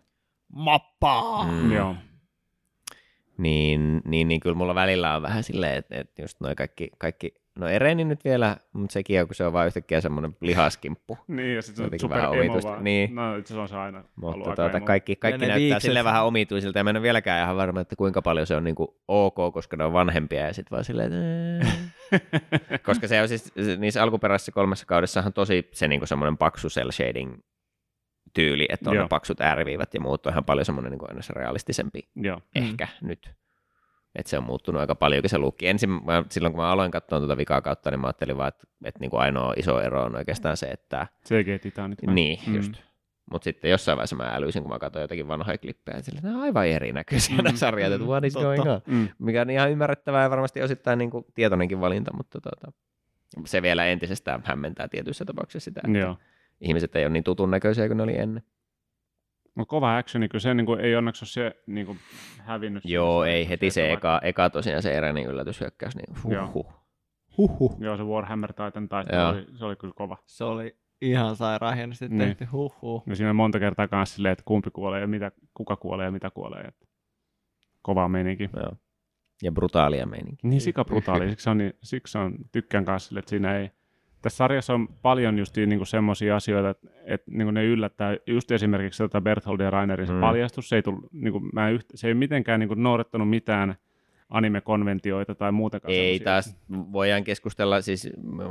Mappaa! mm, Joo. Niin, niin, niin kyllä mulla välillä on vähän silleen, että, että just noi kaikki, kaikki no Ereni nyt vielä, mutta sekin on, kun se on vaan yhtäkkiä semmoinen lihaskimppu. Niin, ja sitten se on super vähän emo omituista. vaan. Niin. No, itse asiassa on se aina Mutta tuota, kaikki, kaikki ne näyttää viikset. sille vähän omituisilta, ja mä en ole vieläkään ihan varma, että kuinka paljon se on niin kuin ok, koska ne on vanhempia, ja sitten vaan silleen, koska se on siis niissä alkuperäisissä kolmessa kaudessahan tosi se niin kuin semmoinen paksu cell shading tyyli, että on Joo. ne paksut ääriviivat ja muut on ihan paljon semmoinen niin kuin aina se realistisempi Joo. Mm. ehkä nyt. Että se on muuttunut aika paljonkin se lukki. Ensin mä, silloin kun mä aloin katsoa tuota vikaa kautta, niin mä ajattelin vaan, että, että niin kuin ainoa iso ero on oikeastaan se, että CG-titanit. vai? niin, Mm. just. Mutta sitten jossain vaiheessa mä älyisin, kun mä katsoin jotakin vanhoja klippejä, että sillä, nämä on aivan erinäköisiä Mm, nämä sarjat, että mm, what is totta. going on? Mm. Mikä on ihan ymmärrettävää ja varmasti osittain niin kuin tietoinenkin valinta, mutta tota, se vielä entisestään hämmentää tietyissä tapauksissa sitä, että Joo. Ihmiset ei ole niin tutun näköisiä kuin ne oli ennen. Mutta kova action, kyllä se niin kuin, ei onneksi ole se niin kuin, hävinnyt. Joo, siinä ei heti se että eka, eka tosiaan se eräinen yllätyshyökkäys, niin Joo. huh, Huhhuh. Joo, se Warhammer Titan taistelu, oli, se oli kyllä kova. Se oli ihan sairaan hienosti Niin. tehty. Huhhuh. Ja siinä on monta kertaa kanssa silleen, että kumpi kuolee ja mitä, kuka kuolee ja mitä kuolee. Että kova meininki. Joo. Ja brutaalia meininki. Niin sika brutaali, siksi on, niin, siksi on tykkään kanssa sille, että siinä ei, tässä sarjassa on paljon just niin semmoisia asioita, että, että niin ne yllättää, just esimerkiksi tota Berthold ja Rainerin se Mm. paljastus, se ei, tullut, niin kuin, mä yht, se ei mitenkään niin kuin, noudattanut mitään anime-konventioita tai muutenkaan Ei semmosia. taas, voidaan keskustella, siis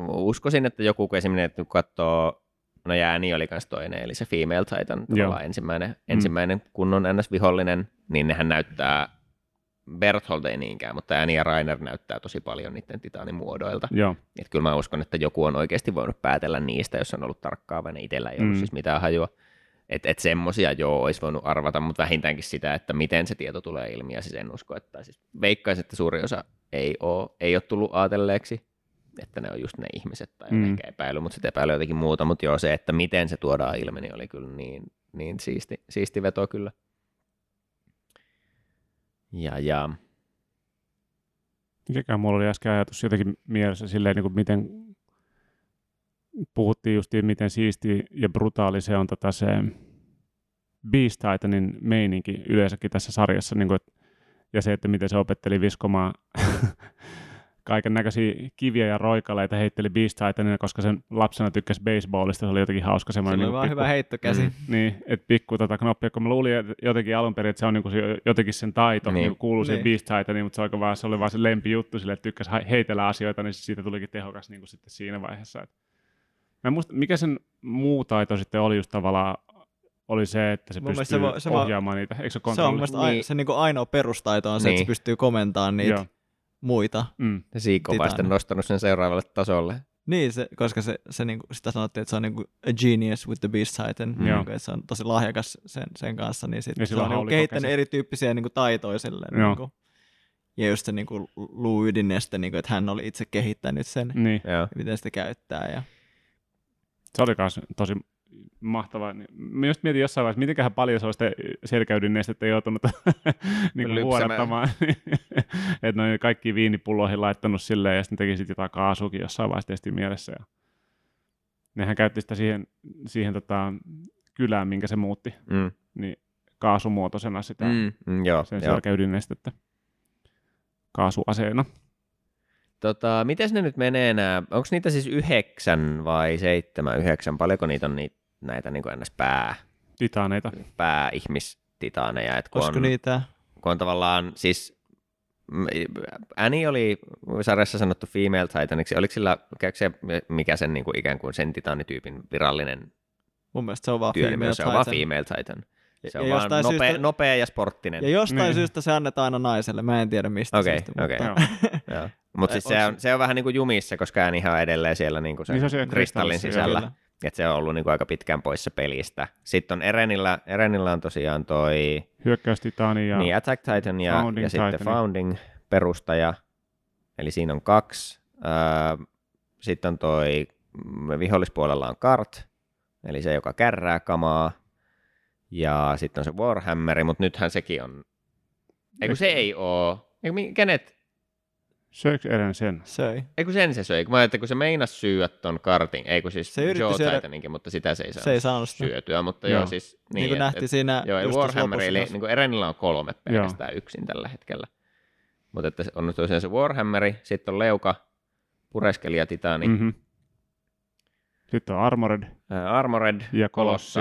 uskoisin, että joku esimerkiksi että katsoo, no Annie oli myös toinen, eli se Female Titan, tavallaan ensimmäinen, ensimmäinen kunnon NS-vihollinen, niin nehän näyttää, Berthold ei niinkään, mutta Annie ja Rainer näyttää tosi paljon niiden titaanimuodoilta. Joo, Et kyllä mä uskon, että joku on oikeasti voinut päätellä niistä, jos on ollut tarkkaavainen. Itsellä ei ollut Mm. siis mitään hajua. Että et semmosia joo olisi voinut arvata, mutta vähintäänkin sitä, että miten se tieto tulee ilmi. Ja siis en usko, että siis veikkaisin, että suuri osa ei ole, ei ole tullut ajatelleeksi, että ne on just ne ihmiset tai mm. ehkä epäily, mutta sitten epäily jotenkin muuta. Mutta joo, se, että miten se tuodaan ilmi, niin oli kyllä niin, niin siisti, siisti veto kyllä. Ja, ja. Mikäkään mulla oli äsken ajatus jotenkin mielessä silleen, niin kuin miten puhuttiin justiin, miten siisti ja brutaali se on tota se Beast Titanin meininki yleensäkin tässä sarjassa, niin kuin, ja se, että miten se opetteli viskomaan kaiken näköisiä kiviä ja roikaleita heitteli Beast Titanina, koska sen lapsena tykkäsi baseballista, se oli jotenkin hauska semmoinen. oli niin vaan hyvä heittokäsi. Mm. niin, että pikku tota knoppia, kun mä luulin että jotenkin alun perin, että se on niinku se, jotenkin sen taito, niin. Niin. niin kuuluu siihen Niin. Beast Titaniin, mutta se, oli vaan, se oli vaan se lempi juttu sille, että tykkäsi heitellä asioita, niin siitä tulikin tehokas niin kuin sitten siinä vaiheessa. Et. Mä en muista, mikä sen muu taito sitten oli just tavallaan, oli se, että se Mun pystyy se se va- ohjaamaan niitä, eikö se Se on kontrolli? mun mielestä ai- Niin. se niinku ainoa perustaito on se, että se Niin. pystyy komentamaan niitä Joo. Muita. Mm. sitten nostanut sen seuraavalle tasolle. Niin, se, koska se, se niinku, sitä sanottiin, että se on niinku a genius with the beast titan, Joo. niinku, että se on tosi lahjakas sen, sen kanssa, niin sit Ja se on niinku kehittänyt käsi. erityyppisiä niinku taitoja silleen. Niinku, ja just se niinku luuydineste, niinku, että hän oli itse kehittänyt sen, mm. Niin, miten sitä käyttää. Ja... se oli myös tosi mahtavaa. Mä just mietin jossain vaiheessa, mitenköhän paljon se olisi sitä selkäydinnestettä joutunut niin vuodattamaan. että ne oli kaikki viinipulloihin laittanut silleen, ja sitten teki sitten jotain kaasukin jossain vaiheessa tietysti mielessä. Ja nehän käytti sitä siihen, siihen tota, kylään, minkä se muutti, Mm. niin kaasumuotoisena sitä Mm. Mm, joo, sen selkäydinnestettä kaasuaseena. Tota, miten ne nyt menee nämä, onko niitä siis yhdeksän vai seitsemän, yhdeksän, paljonko niitä on niitä, näitä niin kuin ns. pää, Titaaneita. pääihmistitaaneja, että kun Koska on, niitä... kun on tavallaan siis Annie oli sarjassa sanottu female titaniksi, oliko sillä, käykö se, mikä sen niin kuin ikään kuin sen titaanityypin virallinen Mun mielestä se on vaan työnimi, female se on vaan female titan. Ja- Se ja on vaan jostain nopea, syystä- nopea ja sporttinen. Ja jostain Niin. syystä se annetaan aina naiselle. Mä en tiedä mistä Okei, syystä. okei. mutta- Joo. Joo. Mutta siis se se- on, se on vähän niin kuin jumissa, koska äänihän on edelleen siellä niin kuin sen Niin se kristallin kristallissa, sisällä. Kyllä. Että se on ollut niin kuin aika pitkään poissa pelistä. Sitten on Erenillä, Erenillä on tosiaan toi Hyökkäys Titani ja niin Attack Titan ja, Founding ja sitten Titani. Founding perustaja. Eli siinä on kaksi. Öö, sitten on toi mm, vihollispuolella on Kart, eli se, joka kärrää kamaa. Ja sitten on se Warhammeri, mutta nythän sekin on... Ei kun se ei oo. Ei, kun mi- kenet? Söikö Eren sen? Söi. Ei kun sen se söi. Kun mä ajattelin, kun se meinas syödä ton kartin. Ei kun siis Se yritti Joe syödä- Titaninkin, mutta sitä se ei Se ei saanut saanut sitä. syötyä. Mutta Joo. joo, siis... Niin, niin kuin et- nähtiin et- siinä Joo, eli Warhammer, eli niin kuin Erenillä on kolme pelkästään yksin tällä hetkellä. Mutta että on tosiaan se Warhammeri, sitten on Leuka, Pureskelija, Titani, mm. Mm-hmm. Sitten on Armored Armored, ja Kolossi.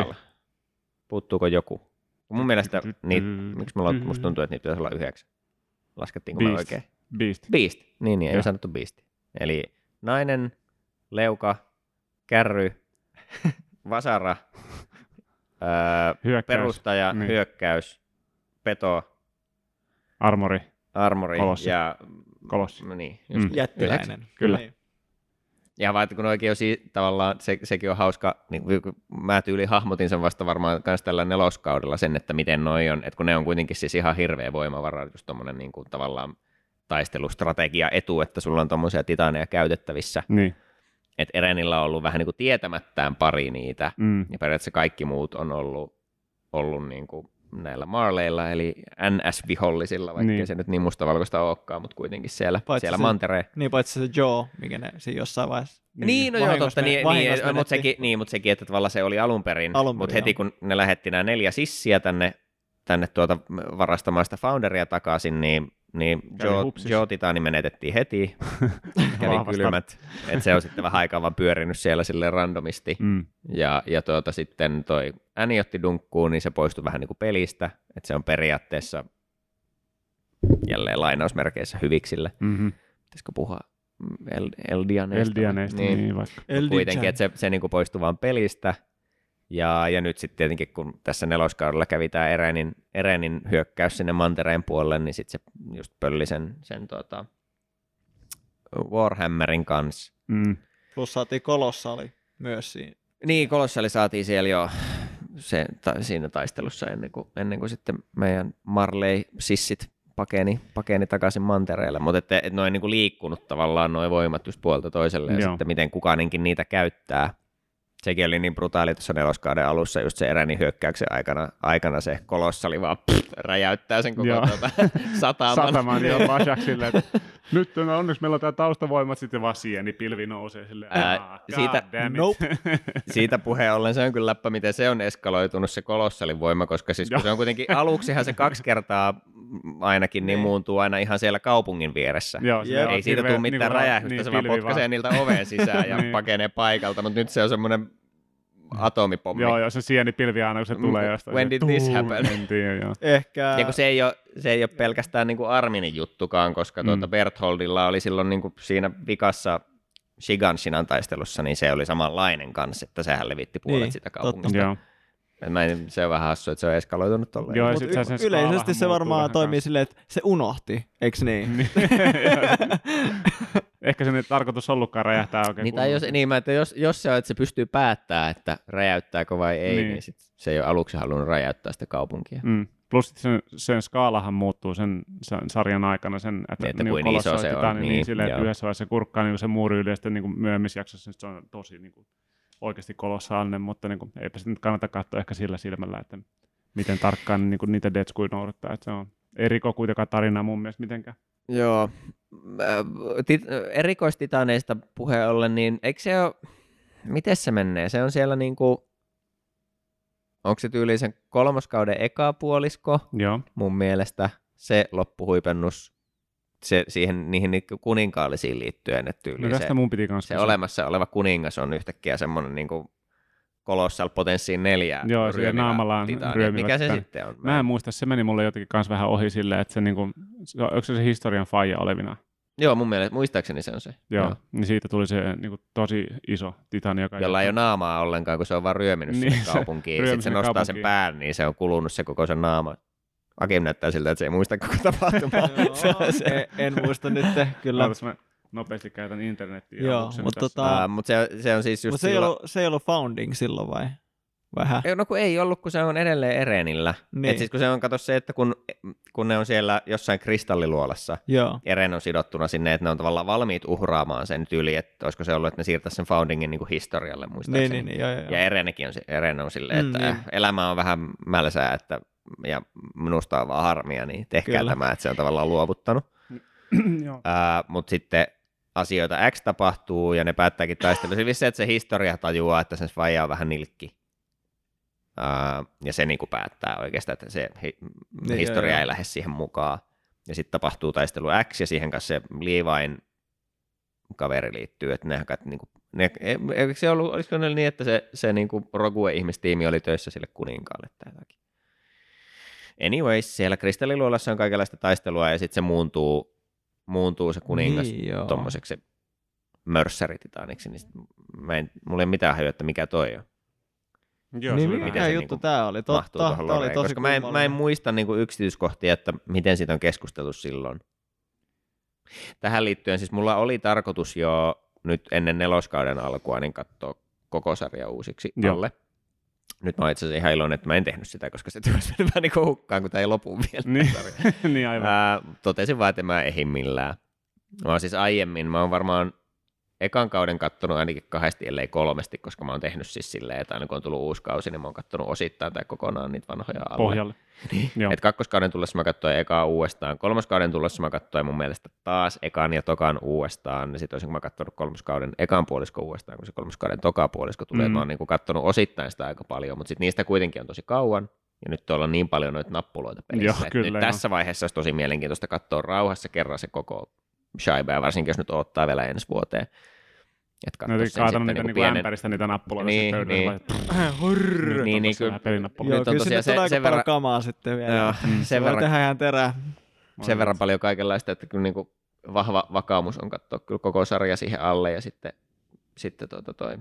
Puuttuuko joku? Mun mielestä, niitä, miksi mulla, Mm-hmm. musta tuntuu, että niitä pitäisi olla yhdeksän. Laskettiinko me oikein? Beast. Beast, niin, niin ei sanottu Beast. Eli nainen, leuka, kärry, vasara, öö, Hyökkäys. perustaja, Niin. hyökkäys, peto, Armori. armori Kolossi. ja Kolossi. No niin, Mm. just yhdeksän. Jättiläinen. Kyllä. Niin. Ja vaan, kun oikein on si- tavallaan, se, sekin on hauska, niin mä tyyli hahmotin sen vasta varmaan myös tällä neloskaudella sen, että miten noi on, että kun ne on kuitenkin siis ihan hirveä voimavara, just tommonen niin kuin tavallaan taistelustrategia etu, että sulla on tommosia titaneja käytettävissä, Niin. että Erenillä on ollut vähän niin kuin tietämättään pari niitä, Mm. ja periaatteessa kaikki muut on ollut, ollut niin kuin näillä Marleilla, eli NS-vihollisilla, vaikka Niin. niin. se nyt niin mustavalkoista olekaan, mutta kuitenkin siellä, Paitsi siellä se- mantereen. niin paitsi se Joe, mikä ne siinä jossain vaiheessa. Niin, no joo, totta, niin, niin, mutta menetti. sekin, niin, mutta sekin, että tavallaan se oli alun perin, Alun perin, mutta heti kun ne lähetti nämä neljä sissiä tänne, tänne tuota varastamaan sitä Founderia takaisin, niin, niin Joe. Joe Titani menetettiin heti, kävi kylmät, että se on sitten vähän aikaa vaan pyörinyt siellä sille randomisti, Mm. ja, ja tuota, sitten toi Annie otti dunkkuun, niin se poistui vähän niin kuin pelistä, että se on periaatteessa jälleen lainausmerkeissä hyviksillä. Mm-hmm. Pitäisikö puhua El- Eldianeista? Eldianeista, niin, niin vaikka. Kuitenkin, että se, se niin poistui vaan pelistä. Ja, ja nyt sitten tietenkin, kun tässä neloskaudella kävi tämä Erenin, Erenin hyökkäys sinne mantereen puolelle, niin sitten se just pölli sen, sen tota Warhammerin kanssa. Mm. Plus saatiin kolossaali myös siinä. Niin, Kolossali saatiin siellä jo se, ta, siinä taistelussa ennen kuin, ennen kuin sitten meidän Marley-sissit pakeni, pakeni takaisin mantereelle, mutta että et ne on niin liikkunut tavallaan noin voimat just puolta toiselle ja Joo. sitten miten kukainenkin niitä käyttää. Sekin oli niin brutaali tuossa neloskauden alussa just se eräni hyökkäyksen aikana, aikana se kolossali vaan pff, räjäyttää sen koko tuota, sataman. Sataman silleen, että nyt on, onneksi meillä on tämä taustavoimat, sitten vaan sieni pilvi nousee silleen. Ää, "Ah, siitä- God damn it." Nope. Siitä puheen ollen se on kyllä läppä, miten se on eskaloitunut se kolossalin voima, koska siis se on kuitenkin aluksihan se kaksi kertaa ainakin niin Niin. muuntuu aina ihan siellä kaupungin vieressä. Joo, on Ei siitä tule mitään niinku räjähdystä, niin, se vaan potkaisee niiltä oven sisään ja Niin. pakenee paikalta, mutta nyt se on semmoinen atomipommi. Joo, joo, se sieni pilvi aina, kun se Mm, tulee jostain. when se did this happen? En tiedä, joo. Ehkä... Ja kun se ei ole, se ei ole pelkästään niin kuin Arminin juttukaan, koska tuota Mm. Bertholdilla oli silloin niin kuin siinä vikassa Shiganshinan taistelussa, niin se oli samanlainen kanssa, että sehän levitti puolet Niin, sitä totta. kaupungista. Joo. Mä en, se on vähän hassu, että se on eskaloitunut tolleen. Joo, Mut y- se- se yleisesti se varmaan toimii silleen, että se unohti, eikö niin? Niin. Ehkä sen ei tarkoitus ollutkaan räjähtää oikein Niin, tai jos, niin, mä, että jos, jos se on, että se pystyy päättämään, että räjäyttääkö vai ei, Niin. niin, niin sit se ei ole aluksi halunnut räjäyttää sitä kaupunkia. Mm. Plus sit sen, sen skaalahan muuttuu sen, sen sarjan aikana, sen, että, Niin, että niinku kuin iso se on, Titan, niin, niin, silleen, että yhdessä vaiheessa se kurkkaa niin se muuri yli, ja sitten niin myöhemmissä jaksossa se on tosi niin kuin, oikeasti kolossaalinen, mutta niin kuin, eipä sitä nyt kannata katsoa ehkä sillä silmällä, että miten tarkkaan niin kuin, niitä detskuja noudattaa, että se on, ei riko kuitenkaan tarinaa mun mielestä mitenkään. Joo. Äh, Tit, erikoistitaneista puheen ollen, niin eikö se ole, miten se menee? Se on siellä niinku, onko se tyyli sen kolmoskauden eka puolisko Joo, mun mielestä, se loppuhuipennus se, siihen, niihin niinku kuninkaallisiin liittyen, että no tästä se, mun piti kanssa se kysyä. olemassa oleva kuningas on yhtäkkiä semmoinen niinku Colossal Potenssiin neljä Joo, ryömivä naamallaan titaani. Mikä se sitten on? Mä en muista, se meni mulle jotenkin kanssa vähän ohi silleen, että se niinku, se- onko se se historian faija olevina? Joo, mun mielestä, muistaakseni se on se. Joo, joo. niin siitä tuli se niin kuin, tosi iso titani, joka... Jolla ei ole naamaa ollenkaan, kun se on vaan ryöminyt niin, sinne kaupunkiin. Sitten se nostaa kaupunkiin. sen pään, niin se on kulunut se koko sen naama. Akim näyttää siltä, että se ei muista koko tapahtumaa. se, se. En, en muista nyt, kyllä. Ootas, mä nopeasti käytän internetiä. Joo, mutta tota... uh, mut se, se, on siis just mut se, silloin... ei ollut, se ei ollut founding silloin vai? Vähän. No kun ei ollut, kun se on edelleen Erenillä. Niin. Et siis kun se on, kato se, että kun, kun ne on siellä jossain kristalliluolassa, Joo. Eren on sidottuna sinne, että ne on tavallaan valmiit uhraamaan sen tyyli, että olisiko se ollut, että ne siirtäisi sen foundingin niin kuin historialle muistaakseni. Niin, niin, niin, joo, joo. Ja Erenekin on, Eren on silleen, että mm, niin. elämä on vähän mälsää, että ja minusta on vaan harmia, niin tehkää Kyllä. tämä, että se on tavallaan luovuttanut. uh, Mutta sitten asioita X tapahtuu ja ne päättääkin taistella. Se vissi, että se historia tajuaa, että sen faija on vähän nilkki. Uh, ja se niin kuin päättää oikeastaan, että se hi- niin, historia joo, ei joo. lähde siihen mukaan. Ja sitten tapahtuu taistelu X ja siihen kanssa se Levain kaveri liittyy, että ne, niin kuin, ne, eikö se ollut, olisiko ne niin, että se, se niin kuin Rogue-ihmistiimi oli töissä sille kuninkaalle tai jotakin. Anyways, siellä kristalliluolassa on kaikenlaista taistelua ja sitten se muuntuu, muuntuu se kuningas niin, tuommoiseksi mörssärititaaniksi, niin mä en, mulla ei ole mitään hajua, että mikä toi on. Joo, niin mikä juttu niinku tämä oli? Totta, tämä oli tosi koska mä en, mä en muista niinku yksityiskohtia, että miten siitä on keskusteltu silloin. Tähän liittyen siis mulla oli tarkoitus jo nyt ennen neloskauden alkua niin katsoa koko sarja uusiksi Joo. alle. Nyt mä oon itse asiassa ihan iloinen, että mä en tehnyt sitä, koska se olisi mennyt vähän niin hukkaan, kun tämä ei lopu vielä. Niin, niin aivan. Ää, totesin vaan, että mä ehin millään. Mä oon siis aiemmin, mä oon varmaan ekan kauden kattonut ainakin kahdesti, ellei kolmesti, koska mä oon tehnyt siis silleen, että aina kun on tullut uusi kausi, niin mä oon kattonut osittain tai kokonaan niitä vanhoja alle. Pohjalle. Niin. Et kakkoskauden tullessa mä katsoin ekaa uudestaan, kolmoskauden tullessa mä katsoin mun mielestä taas ekan ja tokan uudestaan, ja sitten olisin mä katsonut kolmoskauden ekan puolisko uudestaan, kun se kolmoskauden toka puolisko tulee, mm. mä oon niin katsonut osittain sitä aika paljon, mutta sitten niistä kuitenkin on tosi kauan, ja nyt tuolla on niin paljon noita nappuloita pelissä, Joo, kyllä, nyt jo. tässä vaiheessa olisi tosi mielenkiintoista katsoa rauhassa kerran se koko Shaiba, varsinkin jos nyt odottaa vielä ensi vuoteen. Et no, sen sitten niitä niinku pienen... ämpäristä niitä nappuloita niin, niin, niin, hurr, niin, niin, kyllä, Joo, kyllä sinne se, tulee sen verran... kamaa sitten vielä. Joo, mm, sen verran, tehdä ihan terää. Sen verran paljon kaikenlaista, että kyllä niinku vahva vakaumus on katsoa kyllä koko sarja siihen alle ja sitten, sitten tuota toi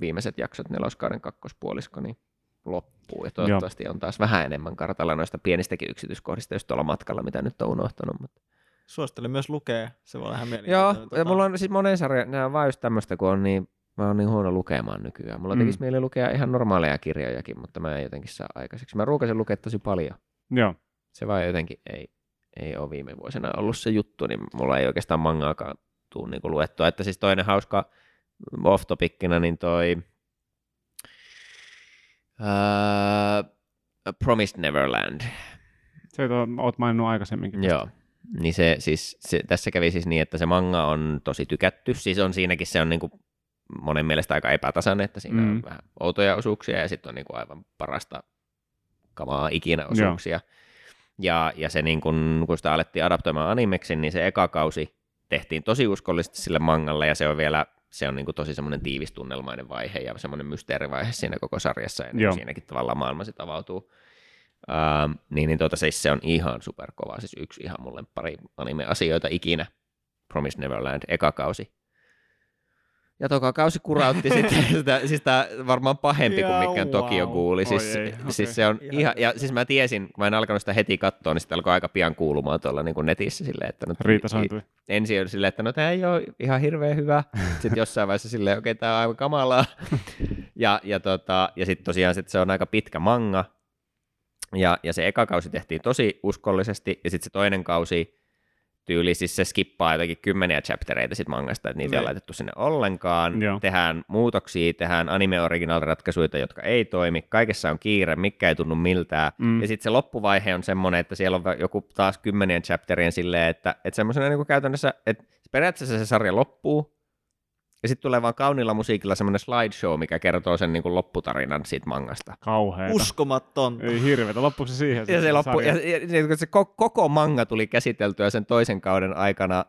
viimeiset jaksot neloskauden kakkospuolisko niin loppuu ja toivottavasti Joo. on taas vähän enemmän kartalla noista pienistäkin yksityiskohdista, jos tuolla matkalla, mitä nyt on unohtanut. Mutta suosittelen myös lukea, se voi olla ihan Joo, ja tota... mulla on siis monen sarjan, nämä on vaan just tämmöistä, kun on niin, mä oon niin huono lukemaan nykyään. Mulla mm. tekisi mieli lukea ihan normaaleja kirjojakin, mutta mä en jotenkin saa aikaiseksi. Mä ruukasin lukea tosi paljon. Joo. Se vaan jotenkin ei, ei ole viime vuosina ollut se juttu, niin mulla ei oikeastaan mangaakaan tuu niin luettua. Että siis toinen hauska off niin toi uh, Promised Neverland. Se oot maininnut aikaisemminkin. Joo. Niin se, siis, se, tässä kävi siis niin, että se manga on tosi tykätty. Siis on siinäkin se on niin kuin monen mielestä aika epätasainen, että siinä mm. on vähän outoja osuuksia ja sitten on niin kuin aivan parasta kamaa ikinä osuuksia. Joo. Ja, ja se niin kun, kun sitä alettiin adaptoimaan animeksi, niin se eka kausi tehtiin tosi uskollisesti sille mangalle ja se on vielä se on niin kuin tosi semmoinen tiivistunnelmainen vaihe ja semmoinen mysteerivaihe siinä koko sarjassa ja niin siinäkin tavallaan maailma sitten avautuu Uh, niin, niin tuota, siis se on ihan superkova, siis yksi ihan mulle pari anime-asioita ikinä. Promise Neverland, eka kausi. Ja toka kausi kurautti sitten sitä, siis tämä varmaan pahempi kuin mikään wow. Tokio Ghoul. Siis, ei, okay. siis se on ihan, ihan, ja siis mä tiesin, kun mä en alkanut sitä heti katsoa, niin sitten alkoi aika pian kuulumaan tuolla niin kuin netissä silleen, että no, Riita saantui. Ensin oli silleen, että no tämä ei ole ihan hirveän hyvä. Sitten jossain vaiheessa silleen, okei, okay, tämä on aivan kamalaa. ja, ja, tota, ja sitten tosiaan sit se on aika pitkä manga, ja, ja se eka kausi tehtiin tosi uskollisesti, ja sitten se toinen kausi tyyli, siis se skippaa jotakin kymmeniä chaptereita sit mangasta, että niitä ne. ei ole niin. laitettu sinne ollenkaan. Joo. Tehdään muutoksia, tehdään anime original ratkaisuja, jotka ei toimi, kaikessa on kiire, mikä ei tunnu miltään. Mm. Ja sitten se loppuvaihe on semmoinen, että siellä on joku taas kymmenien chapterien silleen, että, että semmoisena niin käytännössä, että periaatteessa se sarja loppuu, ja sitten tulee vaan kaunilla musiikilla semmoinen slideshow, mikä kertoo sen niin kuin lopputarinan siitä mangasta. Kauheeta. Uskomaton. Ei hirveetä. Loppuuko se siihen? Ja se, loppu, ja, ja, ja, se koko manga tuli käsiteltyä sen toisen kauden aikana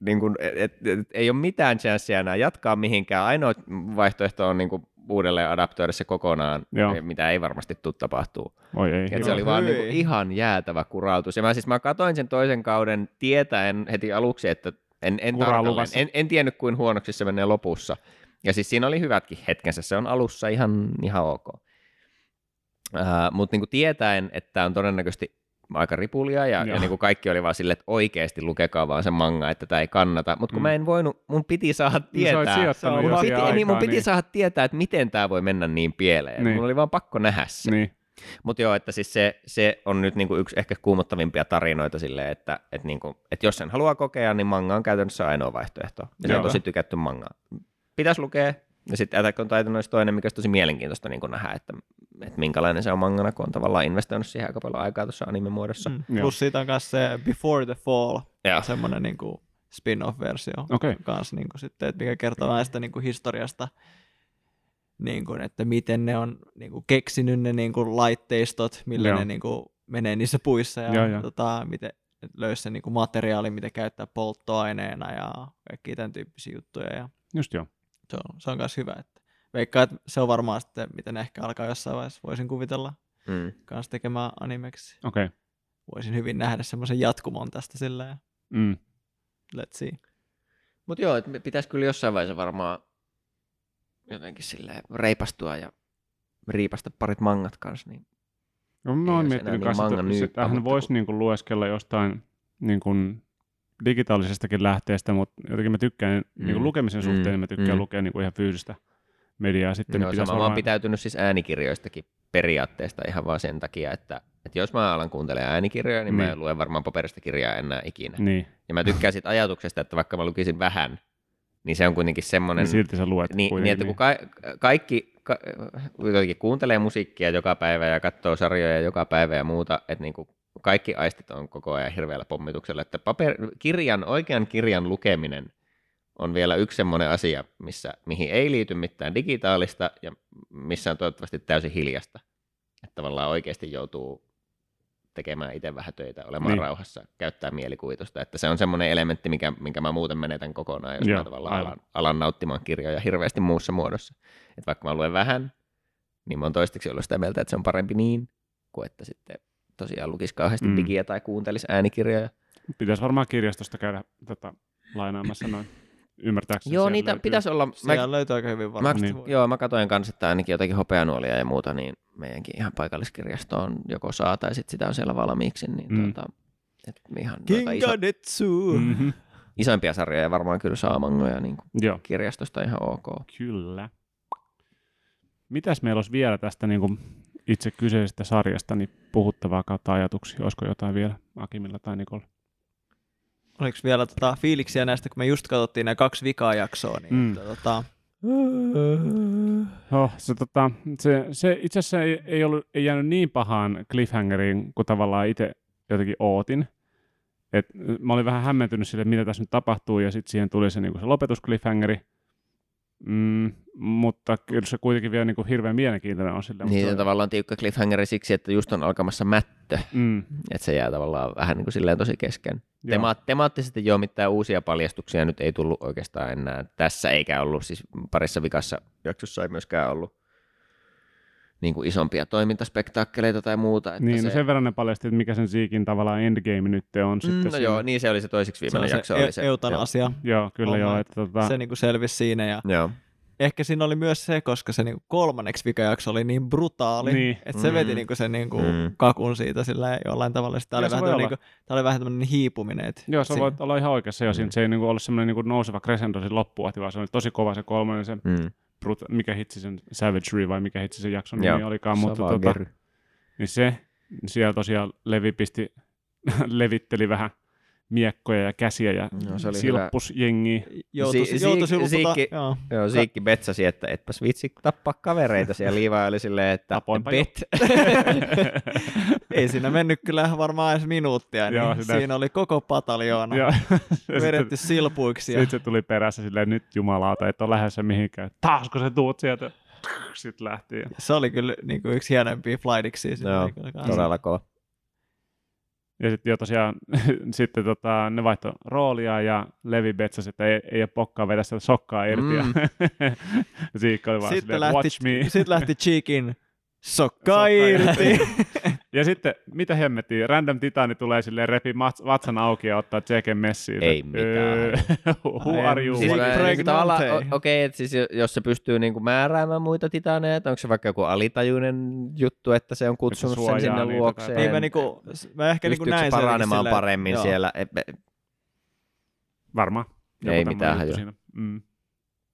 niin kuin, et, et, et, ei ole mitään chanssiä enää jatkaa mihinkään. Ainoa vaihtoehto on niin kuin, uudelleen adaptoida se kokonaan, Joo. mitä ei varmasti tule tapahtuu. Oi ei. Et se oli vaan Hyi. niinku ihan jäätävä kurautus. Ja mä siis mä katoin sen toisen kauden tietäen heti aluksi, että en, en, en, en tiennyt kuin huonoksi se menee lopussa. Ja siis siinä oli hyvätkin hetkensä, se on alussa ihan, ihan ok. Uh, Mutta niinku tietäen, että tämä on todennäköisesti aika ripulia ja, Joo. ja niinku kaikki oli vaan silleen, että oikeasti lukekaa vaan se manga, että tämä ei kannata. Mutta kun Mm. mä en voinut, mun piti saada Niin tietää. jo mun piti, niin mun piti saada tietää, että miten tämä voi mennä niin pieleen. Niin. Niin. Mun oli vaan pakko nähdä se. Niin. Mutta joo, että siis se, se on nyt niinku yksi ehkä kuumottavimpia tarinoita silleen, että et niinku, et jos sen haluaa kokea, niin manga on käytännössä ainoa vaihtoehto. Ja se on tosi tykätty manga. Pitäisi lukea. Ja sitten Attack on Titan olisi toinen, mikä olisi tosi mielenkiintoista niin nähdä, että, että minkälainen se on mangana, kun on tavallaan investoinut siihen aika paljon aikaa tuossa anime-muodossa. Mm. Joo. Plus siitä on myös se Before the Fall, Joo. semmoinen niin kuin spin-off-versio Okei. kanssa, niin kuin sitten, että mikä kertoo vähän sitä niin kuin historiasta, niin kuin, että miten ne on niin kuin keksinyt ne niin kuin laitteistot, millä Joo. ne niin kuin menee niissä puissa ja Joo, joo. Tota, miten löysi sen niin kuin materiaali, mitä käyttää polttoaineena ja kaikki tämän tyyppisiä juttuja. Ja Just joo. se on, se on myös hyvä. Että veikkaan, että se on varmaan sitten, miten ehkä alkaa jossain vaiheessa, voisin kuvitella Mm. kanssa tekemään animeksi. Okei. Voisin hyvin nähdä semmoisen jatkumon tästä silleen. Mm. Let's see. Mutta joo, että pitäisi kyllä jossain vaiheessa varmaan jotenkin silleen reipastua ja riipasta parit mangat kanssa. Niin. No, mä oon miettinyt niin kanssa, manga että mutta voisi kun- niinku lueskella jostain niin kuin digitaalisestakin lähteestä, mutta jotenkin mä tykkään mm. niin kuin lukemisen Mm. suhteen, niin mä tykkään Mm. lukea niin kuin ihan fyysistä mediaa. Sitten niin pitäisi sama, mä oon pitäytynyt siis äänikirjoistakin periaatteesta ihan vaan sen takia, että, että jos mä alan kuuntelemaan äänikirjoja, niin, niin. mä Niin. en lue varmaan paperista kirjaa enää ikinä. Niin, Ja mä tykkään siitä ajatuksesta, että vaikka mä lukisin vähän, niin se on kuitenkin semmoinen... niin silti sä luet niin, niin, että kun ka- kaikki ka- jotenkin kuuntelee musiikkia joka päivä ja katsoo sarjoja joka päivä ja muuta, että niin kuin kaikki aistit on koko ajan hirveällä pommituksella, että paper, kirjan, oikean kirjan lukeminen on vielä yksi semmoinen asia, missä, mihin ei liity mitään digitaalista ja missä on toivottavasti täysin hiljasta. Että tavallaan oikeasti joutuu tekemään itse vähän töitä, olemaan Niin. rauhassa, käyttää mielikuvitusta. Että se on semmoinen elementti, mikä, minkä mä muuten menetän kokonaan, jos Joo, mä tavallaan aivan. alan, alan nauttimaan kirjoja hirveästi muussa muodossa. Että vaikka mä luen vähän, niin mä oon toistaiseksi ollut sitä mieltä, että se on parempi niin, kuin että sitten tosiaan lukisi kauheasti Mm. digiä tai kuuntelisi äänikirjoja. Pitäisi varmaan kirjastosta käydä tota, lainaamassa noin. Ymmärtääkseni Joo, niitä löytyy. pitäisi olla. Siellä Mä, löytyy aika hyvin mä, varmasti. Niin. joo, mä katoin kanssa, että ainakin jotakin hopeanuolia ja muuta, niin meidänkin ihan paikalliskirjastoon joko saa tai sitten sitä on siellä valmiiksi. Niin Mm. tuota, et ihan noita iso, Kinganetsu! Mm-hmm. isoimpia sarjoja varmaan kyllä saa mangoja niin kuin Joo, kirjastosta ihan ok. kyllä. Mitäs meillä olisi vielä tästä niin kuin itse kyseisestä sarjasta niin puhuttavaa kautta ajatuksia? Olisiko jotain vielä Akimilla tai Nikolla? Oliko vielä tota, fiiliksiä näistä, kun me just katsottiin nämä kaksi vikaa jaksoa, niin mm. tota, Oh, se, tota, se, se itse asiassa ei, ei, ollut, ei jäänyt niin pahaan cliffhangeriin kuin tavallaan itse jotenkin ootin. Et mä olin vähän hämmentynyt sille, mitä tässä nyt tapahtuu, ja sitten siihen tuli se, niin se lopetus cliffhangeri. Mm, mutta kyllä se kuitenkin vielä niin kuin hirveän mielenkiintoinen on sille. Niin mutta, tavallaan tiukka cliffhangeri siksi, että just on alkamassa mättö, mm, että se jää tavallaan vähän niin kuin silleen tosi kesken. Tema- temaattisesti joo, mitään uusia paljastuksia nyt ei tullut oikeastaan enää tässä, eikä ollut siis parissa vikassa jaksossa ei myöskään ollut niin kuin isompia toimintaspektaakkeleita tai muuta. Että niin, se, no sen verran ne paljasti, että mikä sen Siikin tavallaan endgame nyt on. mm, sitten no siinä. joo, niin se oli se toiseksi se viimeinen on jakso. se, oli se, eutanasia. Joo, kyllä Homma, joo. että Että, tota, Se niinku selvisi siinä ja Joo. ehkä siinä oli myös se, koska se niinku kolmanneksi vikajakso oli niin brutaali, Niin. että se Mm. veti niinku sen niinku Mm. kakun siitä sillä jollain tavalla. Tämä Kyllä oli, se vähän voi olla. niinku, tää oli vähän tämmöinen hiipuminen. Et Joo, sä siinä- voit olla ihan oikeassa jo. Mm. Se ei niinku ollut semmoinen niinku nouseva crescendo loppuahti, vaan se oli tosi kova se kolmonen, se Mm. Brut- mikä hitsi sen Savagery vai mikä hitsi sen jakson Joo, nimi olikaan. Mutta tota, niin se, siellä tosiaan Levi pisti, levitteli vähän miekkoja ja käsiä ja Joo, se oli silppus jengiä. Joutui, Si- joutui Siik- silloin Siikki- joo. Joo, Siikki betsasi, että etpäs vitsi tappaa kavereita siellä liivaa oli silleen, että Tapoinpa bet. Ei siinä mennyt kyllä varmaan edes minuuttia, niin Joo, sitä- siinä oli koko pataljoona vedetty silpuiksi. Ja sitten se tuli perässä silleen, nyt jumalauta, et ole lähdössä mihinkään. Taasko se tuut sieltä? Sitten lähti. Ja... se oli kyllä niin kuin yksi hienoimpia flightiksi. Joo, Todella kova. Ja sitten jo tosiaan, sitten tota, ne vaihto roolia ja Levi betsasi, että ei, ei ole pokkaa vedä sitä sokkaa irti. Mm. Ja Siikka oli vaan Sitten silleen, lähti, watch me. sit lähti Cheekin Sokka irti. Ja sitten, mitä hemmettiin, Random Titani tulee silleen repi vatsan auki ja ottaa Jeken messiin. Ei mitään. öö, Who are you? Siis, niinku okei, okay, että siis jo- jos se pystyy niinku määräämään muita titaneja, että onko se vaikka joku alitajuinen juttu, että se on kutsunut sen suojaa sinne luokseen. niin mä, niinku, mä ehkä niinku näin se sen paranemaan silleen, paremmin joo. siellä? E- e- Varmaan. Joku Ei mitään. Mm.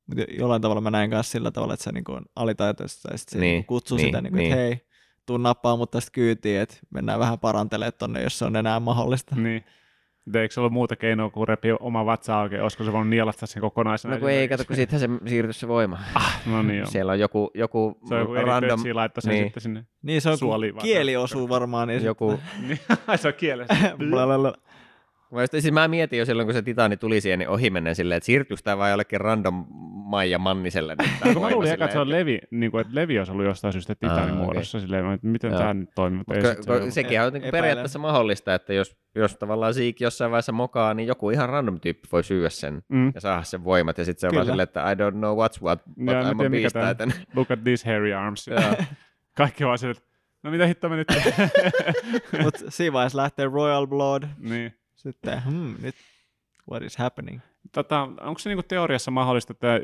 Mut jollain tavalla mä näen kanssa sillä tavalla, että se niinku on alitaitoista ja sitten se Niin, niinku kutsuu niin, sitä, niinku, niin. että hei, tuu nappaa mut tästä kyytiin, että mennään vähän parantelemaan tonne, jos se on enää mahdollista. Niin. Eikö se ollut muuta keinoa kuin repi oma vatsa auki? Olisiko se voinut nielasta sen kokonaisena? No kun ei, kato, kun siitähän se siirtyi se voima. No niin joo. Siellä on joku, joku, Se on joku random, laittaa sen niin. sitten sinne. Niin se on, kieli osuu varmaan, niin joku, Niin, se on kielessä. Mä, just, siis mä mietin jo silloin, kun se Titani tuli siihen, niin ohi menen silleen, että siirtyykö tämä vai jollekin random Maija Manniselle. Kun mä luulin eka, että se on Levi, niin kuin, että Levi olisi ollut jostain syystä Titanin Ah, okei. muodossa. Silleen, että miten tämä nyt toimii, mutta ei Ko- se sekin on niin Epäilen. periaatteessa mahdollista, että jos, jos tavallaan Siik jossain vaiheessa mokaa, niin joku ihan random tyyppi voi syyä sen Mm. ja saada sen voimat, ja sitten se on vaan silleen, että I don't know what's what, but mä I'm a beast titan. Look at these hairy arms. Kaikki vaan silleen, että no mitä hittoa me nyt Mut siinä vaiheessa lähtee Royal Blood, niin. Sitten hmm, nyt what is happening? Tota, onko se niinku teoriassa mahdollista, että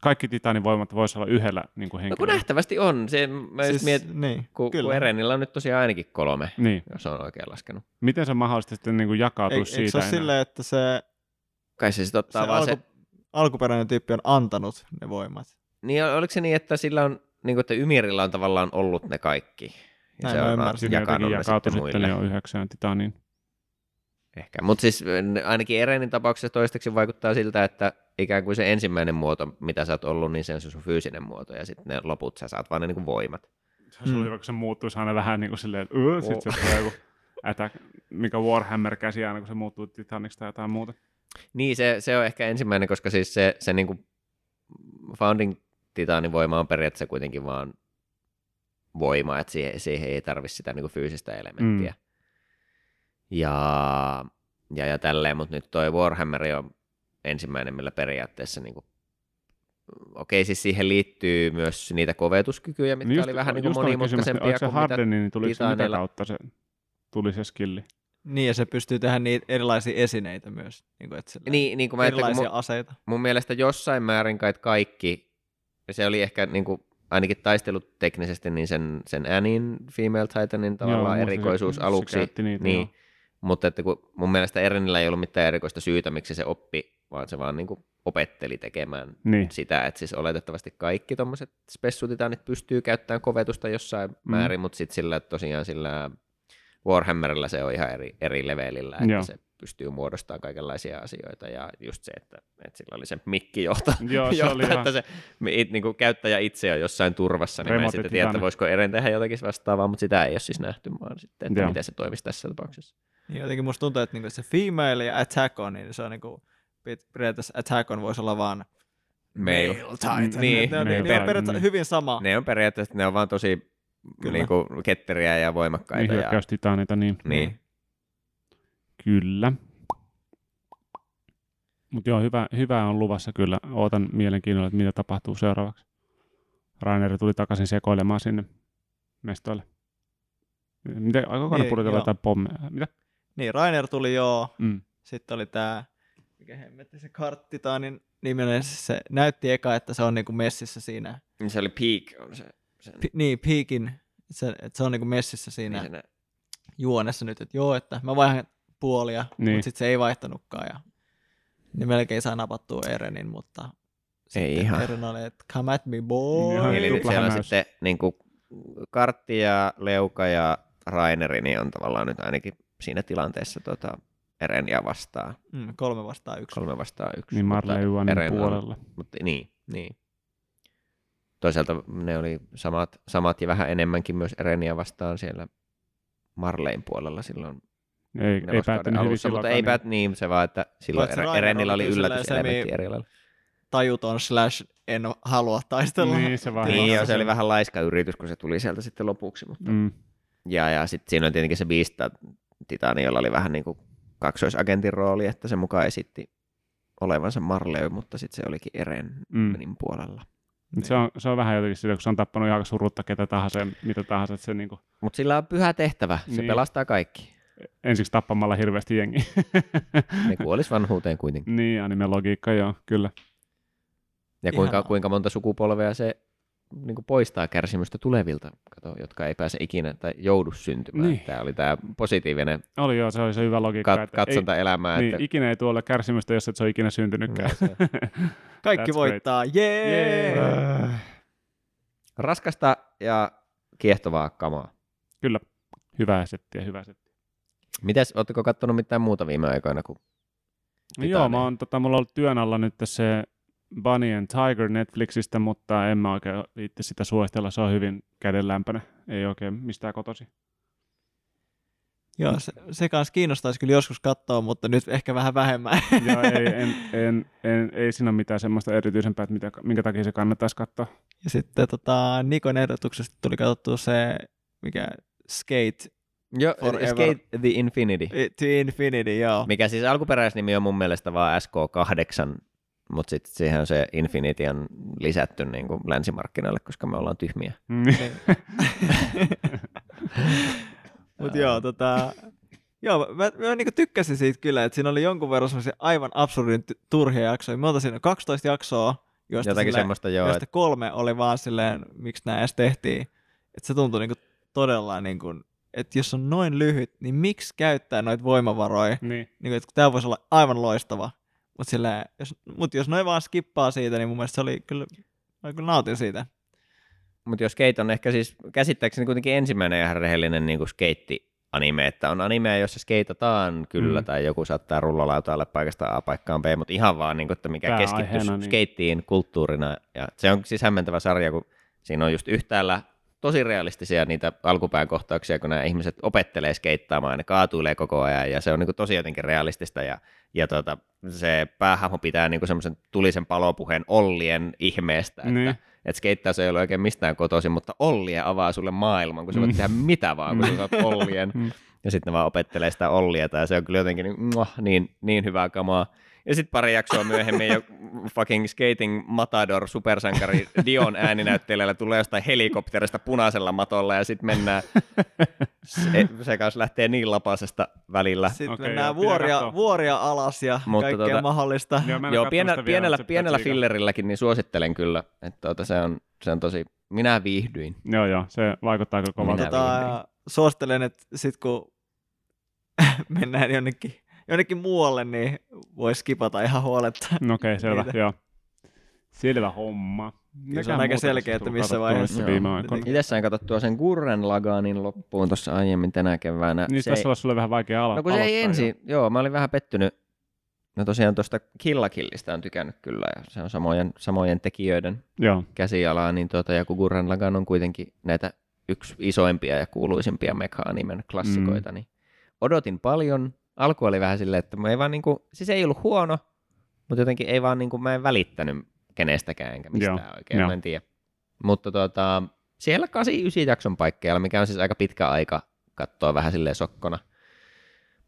kaikki Titanin voimat voisi olla yhdellä niinku No kun henkilöllä? nähtävästi on. Se, mä siis, mietin, niin, kun, kyllä. kun Erenillä on nyt tosiaan ainakin kolme, Niin. jos on oikein laskenut. Miten se on mahdollista sitten niinku jakautua Eik, siitä eikö se ole silleen, että se, Kai se sitten ottaa se, vaan alku, se... alkuperäinen tyyppi on antanut ne voimat? Niin, oliko se niin, että sillä on, niin kuin, että Ymirillä on tavallaan ollut ne kaikki? Ja Näin se on jakanut ne sitten sitten muille. jo yhdeksään Titaniin. Ehkä. Mutta siis n- ainakin Erenin tapauksessa toistaiseksi vaikuttaa siltä, että ikään kuin se ensimmäinen muoto, mitä sä oot ollut, niin se on se sun fyysinen muoto, ja sitten ne loput sä saat vaan ne niin kuin voimat. Se olisi Mm. hyvä, kun se muuttuisi aina vähän niin kuin silleen, että öö, sit se tulee joku attack, mikä Warhammer-käsi aina, kun se muuttuu Titaniksi tai jotain muuta. Niin, se, se on ehkä ensimmäinen, koska siis se, se niin kuin Founding Titanin voima on periaatteessa kuitenkin vaan voima, että siihen, siihen ei tarvi sitä niin kuin fyysistä elementtiä. Mm. Ja, ja, ja tälleen, mutta nyt toi Warhammer on ensimmäinen, millä periaatteessa niin kuin, okei, siis siihen liittyy myös niitä kovetuskykyjä, mitkä Niin oli vähän niin kuin just monimutkaisempia se kuin mitä Hardenin, niin tuliko se mitä kautta se tuli se skilli? Niin, ja se pystyy tehdä niitä erilaisia esineitä myös. Niin, kuin, että Niin, niin kuin mä erilaisia mun, aseita. mun mielestä jossain määrin kai kaikki, ja se oli ehkä niin kuin, ainakin taistelut teknisesti, niin sen, sen Annin Female Titanin tavallaan se- erikoisuus se aluksi. käytti niitä, niin, joo. Mutta että kun mun mielestä Erenillä ei ollut mitään erikoista syytä, miksi se oppi, vaan se vaan niin kuin opetteli tekemään Niin. sitä, että siis oletettavasti kaikki tuommoiset spessutitanit pystyy käyttämään kovetusta jossain Mm. määrin, mutta sitten sillä tosiaan sillä Warhammerilla se on ihan eri, eri levelillä, että Joo. se pystyy muodostamaan kaikenlaisia asioita ja just se, että, että sillä oli se mikki johto, Joo, se johto oli ihan- että se it, niin kuin käyttäjä itse on jossain turvassa, niin mä en sitten tiedä, että voisiko Eren tehdä jotakin vastaavaa, mutta sitä ei ole siis nähty, vaan sitten, että Joo. miten se toimisi tässä tapauksessa. Niin jotenkin musta tuntuu, että niinku se female ja attack on, niin se on niinku, periaatteessa attack on voisi olla vaan Male. titan. Niin, ne, on, male ne, ne on titan, periaatteessa niin. hyvin sama. Ne on periaatteessa, ne on vaan tosi Kyllä. niin kuin, ketteriä ja Niin voimakkaita. ja, hyökkäystitaneita, niin. niin. Kyllä. Mutta joo, hyvä, hyvä on luvassa kyllä. Ootan mielenkiinnolla, että mitä tapahtuu seuraavaksi. Rainer tuli takaisin sekoilemaan sinne mestoille. Miten, aikoiko ne Niin, pudotella jotain pommeja? Mitä? Niin, Rainer tuli joo, Mm. sitten oli tää, mikä hemmetti se karttitaanin niminen, se näytti eka, että se on niinku messissä siinä, Niin se oli Peak, on se. Sen, Pi, niin, Peakin, se, että se on niinku messissä siinä niin juonessa nyt, että joo, että mä vaihan puolia, niin. Niin. mutta sitten se ei vaihtanutkaan ja niin melkein saa napattua Erenin, mutta Ei ihan. Eren oli, että come at me boy. Ihan Eli tupla siellä on sitten niin kuin, Kartti ja Leuka ja Raineri, niin on tavallaan nyt ainakin siinä tilanteessa tota, Erenia vastaan. Mm, kolme vastaan yksi. Kolme vastaan yksi. Niin Marley Juanin Eren on- puolella. Mutta niin, niin. Toisaalta ne oli samat, samat ja vähän enemmänkin myös Erenia vastaan siellä Marlein puolella silloin Ei, ei hyvin alussa, mutta ei niin- päät, niin se vaan, että silloin Rainer Erenillä oli yllätyselementti semi- eri lailla. Tajuton slash en halua taistella. Niin, se vaan Niin, se oli vähän laiska yritys, kun se tuli sieltä sitten lopuksi. Mutta... Mm. Ja, ja sitten siinä on tietenkin se Beast Titanialla oli vähän niin kuin kaksoisagentin rooli, että se mukaan esitti olevansa Marley, mutta sitten se olikin Erenin mm. puolella. Se on, se on vähän jotenkin sillä, kun se on tappanut ihan surutta ketä tahansa ja mitä tahansa. Että se niinku... Mutta sillä on pyhä tehtävä, se niin. pelastaa kaikki. Ensiksi tappamalla hirveästi jengi. ne kuolisi vanhuuteen kuitenkin. Niin, animen logiikka, joo, kyllä. Ja kuinka, kuinka monta sukupolvea se niin kuin poistaa kärsimystä tulevilta, kato, jotka ei pääse ikinä tai joudu syntymään. Niin. Tämä oli tämä positiivinen oli joo, se oli se hyvä logiikka. Kat- katsonta ei, elämää. Niin, että... ikinä ei tuolle kärsimystä, jos et se ole ikinä syntynytkään. Kaikki That's voittaa, jee! Yeah! Raskasta ja kiehtovaa kamaa. Kyllä, hyvää settiä, hyvää settiä. Mites, ootteko katsonut mitään muuta viime aikoina kuin no Joo, mä oon, tota, mulla on ollut työn alla nyt se Bunny and Tiger Netflixistä, mutta en mä oikein viitti sitä suositella. Se on hyvin kädenlämpöinen, ei oikein mistään kotosi. Joo, se, se kanssa kiinnostaisi kyllä joskus katsoa, mutta nyt ehkä vähän vähemmän. Joo, ei, en, en, en, ei siinä ole mitään semmoista erityisempää, että mitä, minkä takia se kannattaisi katsoa. Ja sitten tota, Nikon ehdotuksesta tuli katsottua se, mikä Skate Joo, Forever. Skate the Infinity. To Infinity, joo. Mikä siis alkuperäisnimi on mun mielestä vaan SK8 mutta sitten siihen on se Infinity on lisätty niin kuin länsimarkkinoille, koska me ollaan tyhmiä. Mutta joo, tota, joo, mä, mä niin tykkäsin siitä kyllä, että siinä oli jonkun verran aivan absurdin turhia jaksoja. Me oltiin siinä 12 jaksoa, joista, Jotakin silleen, semmoista, joo, joista et... kolme oli vaan silleen, miksi nämä edes tehtiin. Että se tuntui niin kuin todella niin kuin, että jos on noin lyhyt, niin miksi käyttää noita voimavaroja? Niin. Niin kuin, että tämä voisi olla aivan loistava. Mutta jos, mut jos noin vaan skippaa siitä, niin mun mielestä se oli kyllä, mä kyllä nautin siitä. Mutta jos Skate on ehkä siis käsittääkseni kuitenkin ensimmäinen ihan rehellinen niin skeitti anime, että on anime, jossa skeitataan kyllä, mm. tai joku saattaa rullalautaille paikasta A paikkaan B, mutta ihan vaan, niin kuin, että mikä keskittyy niin. skeittiin kulttuurina. Ja se on siis hämmentävä sarja, kun siinä on just yhtäällä tosi realistisia niitä alkupään kohtauksia, kun nämä ihmiset opettelee skeittaamaan ja ne kaatuilee koko ajan ja se on niin kuin tosi jotenkin realistista ja, ja tota, se päähahmo pitää niin semmoisen tulisen palopuheen Ollien ihmeestä, että, niin. että skeittaus ei ole oikein mistään kotoisin, mutta Ollie avaa sulle maailman, kun sä voit mm. tehdä mitä vaan, kun sä oot Ollien. Mm. ja sitten ne vaan opettelee sitä Ollieta ja se on kyllä jotenkin niin, niin, niin hyvää kamaa. Ja sitten pari jaksoa myöhemmin jo fucking skating matador supersankari Dion ääninäyttelijällä tulee jostain helikopterista punaisella matolla ja sitten mennään, se, se kanssa lähtee niin lapasesta välillä. Sitten okay, mennään joo, vuoria, vuoria alas ja Mutta kaikkea tuota, mahdollista. Joo, joo pienellä, pienellä, pienellä fillerilläkin niin suosittelen kyllä, että tuota, se, on, se on tosi, minä viihdyin. Joo joo, se vaikuttaa kyllä kovalta. Tota, suosittelen, että sitten kun mennään jonnekin jonnekin muualle, niin voi skipata ihan huoletta. No okei, okay, selvä, joo. Selvä homma. Mikä se on aika selkeä, että missä vaiheessa. Viime aikoina. Itse sain katsottua sen Gurren Laganin loppuun tuossa aiemmin tänä keväänä. Niin se tässä ei... sulle vähän vaikea alo- No kun se ei ensin, joo. joo, mä olin vähän pettynyt. No tosiaan tuosta Killakillista on tykännyt kyllä, ja se on samojen, samojen tekijöiden joo. käsialaa, niin tuota, ja kun Gurren Lagan on kuitenkin näitä yksi isoimpia ja kuuluisimpia mekaanimen klassikoita, mm. niin odotin paljon, alku oli vähän silleen, että mä ei vaan niinku, siis ei ollut huono, mutta jotenkin ei vaan niinku, mä en välittänyt kenestäkään enkä mistään Joo. oikein, Joo. mä en tiedä. Mutta tota, siellä 8-9 jakson paikkeilla, mikä on siis aika pitkä aika katsoa vähän silleen sokkona.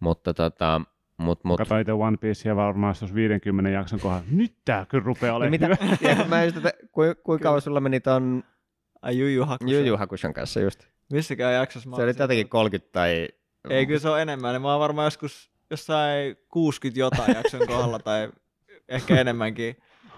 Mutta tota, mut, mut. Katsoin itse One Piecea varmaan jos 50 jakson kohdalla. Nyt tää kyllä rupeaa olemaan no mitä, ja, mä just, että, ku, kuinka kauan sulla meni ton Ai Juju Hakushan. Juju Hakushan kanssa just. Missäkään jaksossa Se oli jotenkin 30 tai ei, kyllä se on enemmän. Mä oon varmaan joskus jossain 60 jotain jakson kohdalla tai ehkä enemmänkin.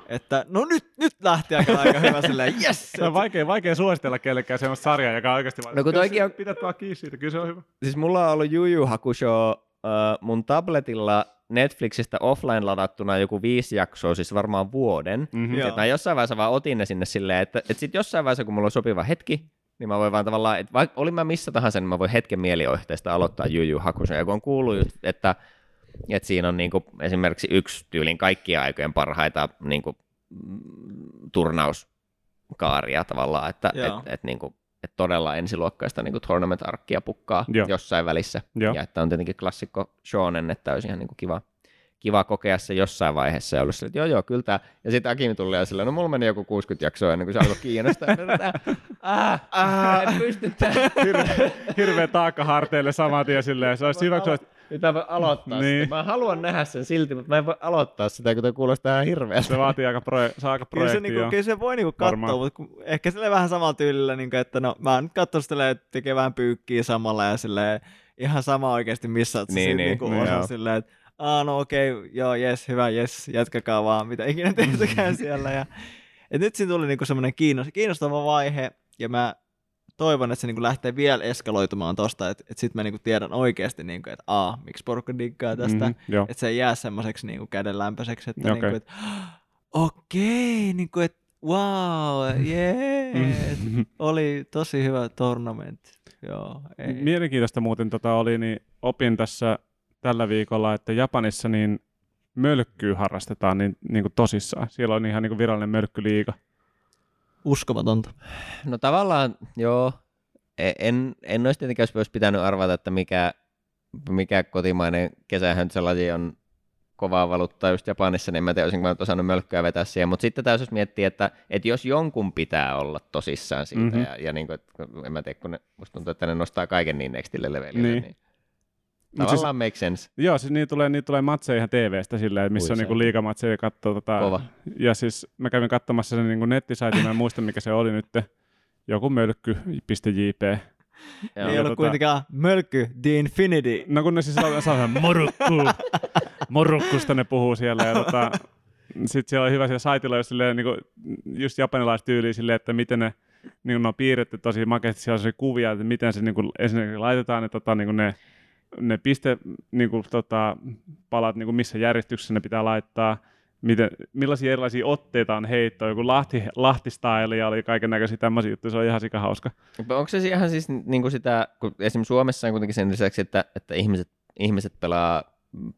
Että no nyt, nyt lähti aika, aika hyvä silleen, yes! Se on vaikea, vaikea suositella kellekään semmoista sarjaa, joka on oikeasti no, kun toikin on... Pidät vaan kiinni siitä, kyllä se on hyvä. Siis mulla on ollut Juju Hakusho uh, mun tabletilla Netflixistä offline ladattuna joku viisi jaksoa, siis varmaan vuoden. Mm-hmm. Et mä jossain vaiheessa vaan otin ne sinne silleen, että, että sit jossain vaiheessa, kun mulla on sopiva hetki, niin mä voin vaan tavallaan, että vaikka olin mä missä tahansa, niin mä voin hetken mielijohteesta aloittaa Juju Hakusen. Ja kun on kuullut, just, että, että siinä on niinku esimerkiksi yksi tyylin kaikkien aikojen parhaita niinku, turnauskaaria tavallaan, että et, et, niinku, et todella ensiluokkaista niinku tournament-arkkia pukkaa Joo. jossain välissä. Joo. Ja että on tietenkin klassikko shonen, että olisi ihan niinku kiva, kiva kokea se jossain vaiheessa ja ollut sille, että joo joo, kyllä tää. Ja sitten Akimi tuli ja sillä, no mulla meni joku 60 jaksoa ennen kuin se alkoi kiinnostaa. ah, ah, en pysty Hirveä, hirveä taakka harteille saman tien silleen. Se olisi hyvä, kun olisi Pitää voi aloittaa Niin. niin. sitä. Mä haluan nähdä sen silti, mutta mä en voi aloittaa sitä, kun toi kuulostaa ihan hirveältä. Se vaatii aika, proje- se on aika Kyllä se, projekti, niinku, kyllä se voi niinku katsoa, Varmaan. mutta kun, ehkä sille vähän samalla tyylillä, niinku, että no mä oon nyt katsonut silleen, että tekee vähän pyykkiä samalla ja silleen, ihan sama oikeasti missä oot Niin, niin, niin, niinku, niin, osa joo. silleen, että Aa, no okei, okay, joo, jes, hyvä, jes, jatkakaa vaan, mitä ikinä teettekään siellä. Ja, et nyt siinä tuli niinku semmoinen kiinnos, kiinnostava vaihe, ja mä toivon, että se niinku lähtee vielä eskaloitumaan tosta, että et sit mä niinku tiedän oikeasti, niinku, että aa, miksi porukka diggaa tästä, Mhm, joo. että se ei jää semmoiseksi niinku kädenlämpöiseksi, että Okei. okay. niinku, et, okei, niinku, että wow, jee, Mm. oli tosi hyvä tournament. Joo, ei. Mielenkiintoista muuten tota oli, niin opin tässä tällä viikolla, että Japanissa niin mölkkyä harrastetaan niin, niin kuin tosissaan. Siellä on ihan niin kuin virallinen mölkkyliiga. Uskomatonta. No tavallaan, joo. E- En, en olisi tietenkään olisi pitänyt arvata, että mikä, mikä kotimainen kesähöntsälaji on kovaa valuuttaa just Japanissa, niin en mä tiedä, olisinko mä osannut mölkkyä vetää siihen, mutta sitten täytyy miettiä, että, että jos jonkun pitää olla tosissaan siitä, Mhm. mm-hmm. ja, ja niin kuin, että, en mä tiedä, kun ne, musta tuntuu, että ne nostaa kaiken niin nextille levelille, Niin. niin, niin Mut tavallaan make sense. Joo, siis niitä tulee, niitä tulee matseja ihan TV-stä silleen, että missä Ui on niinku saakeli. liigamatseja katsoo. Tota, Kova. Ja siis mä kävin katsomassa sen niinku nettisaitin, mä en muista mikä se oli nyt, joku mölkky.jp. Joo. Ei ollut tota- kuitenkaan mölkky, The Infinity. No kun ne siis on saa morukku, morukkusta ne puhuu siellä ja tota, sitten siellä on hyvä siellä saitilla, jos silleen, niin just japanilaistyyli silleen, että miten ne, niin kuin ne on piirretty tosi makeasti, siellä on sellaisia kuvia, että miten se niin kuin, ensinnäkin laitetaan ne, tota, niin kuin ne, ne piste niin kuin, tota, palat, niin kuin missä järjestyksessä ne pitää laittaa, miten, millaisia erilaisia otteita on heittoa, joku Lahti, Lahti-style ja oli kaiken näköisiä tämmöisiä juttuja, se on ihan sika hauska. Onko se ihan siis niin kuin sitä, kun esimerkiksi Suomessa on kuitenkin sen lisäksi, että, että ihmiset, ihmiset pelaa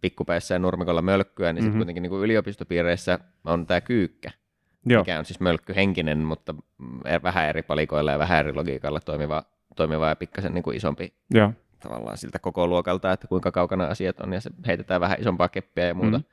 pikkupäissä ja nurmikolla mölkkyä, niin mm-hmm. Mhm. sitten kuitenkin niin kuin yliopistopiireissä on tämä kyykkä, Joo, mikä on siis mölkkyhenkinen, mutta vähän eri palikoilla ja vähän eri logiikalla toimiva, toimiva ja pikkasen niin kuin isompi joo. Tavallaan siltä koko luokalta, että kuinka kaukana asiat on, ja se heitetään vähän isompaa keppiä ja muuta. Mm.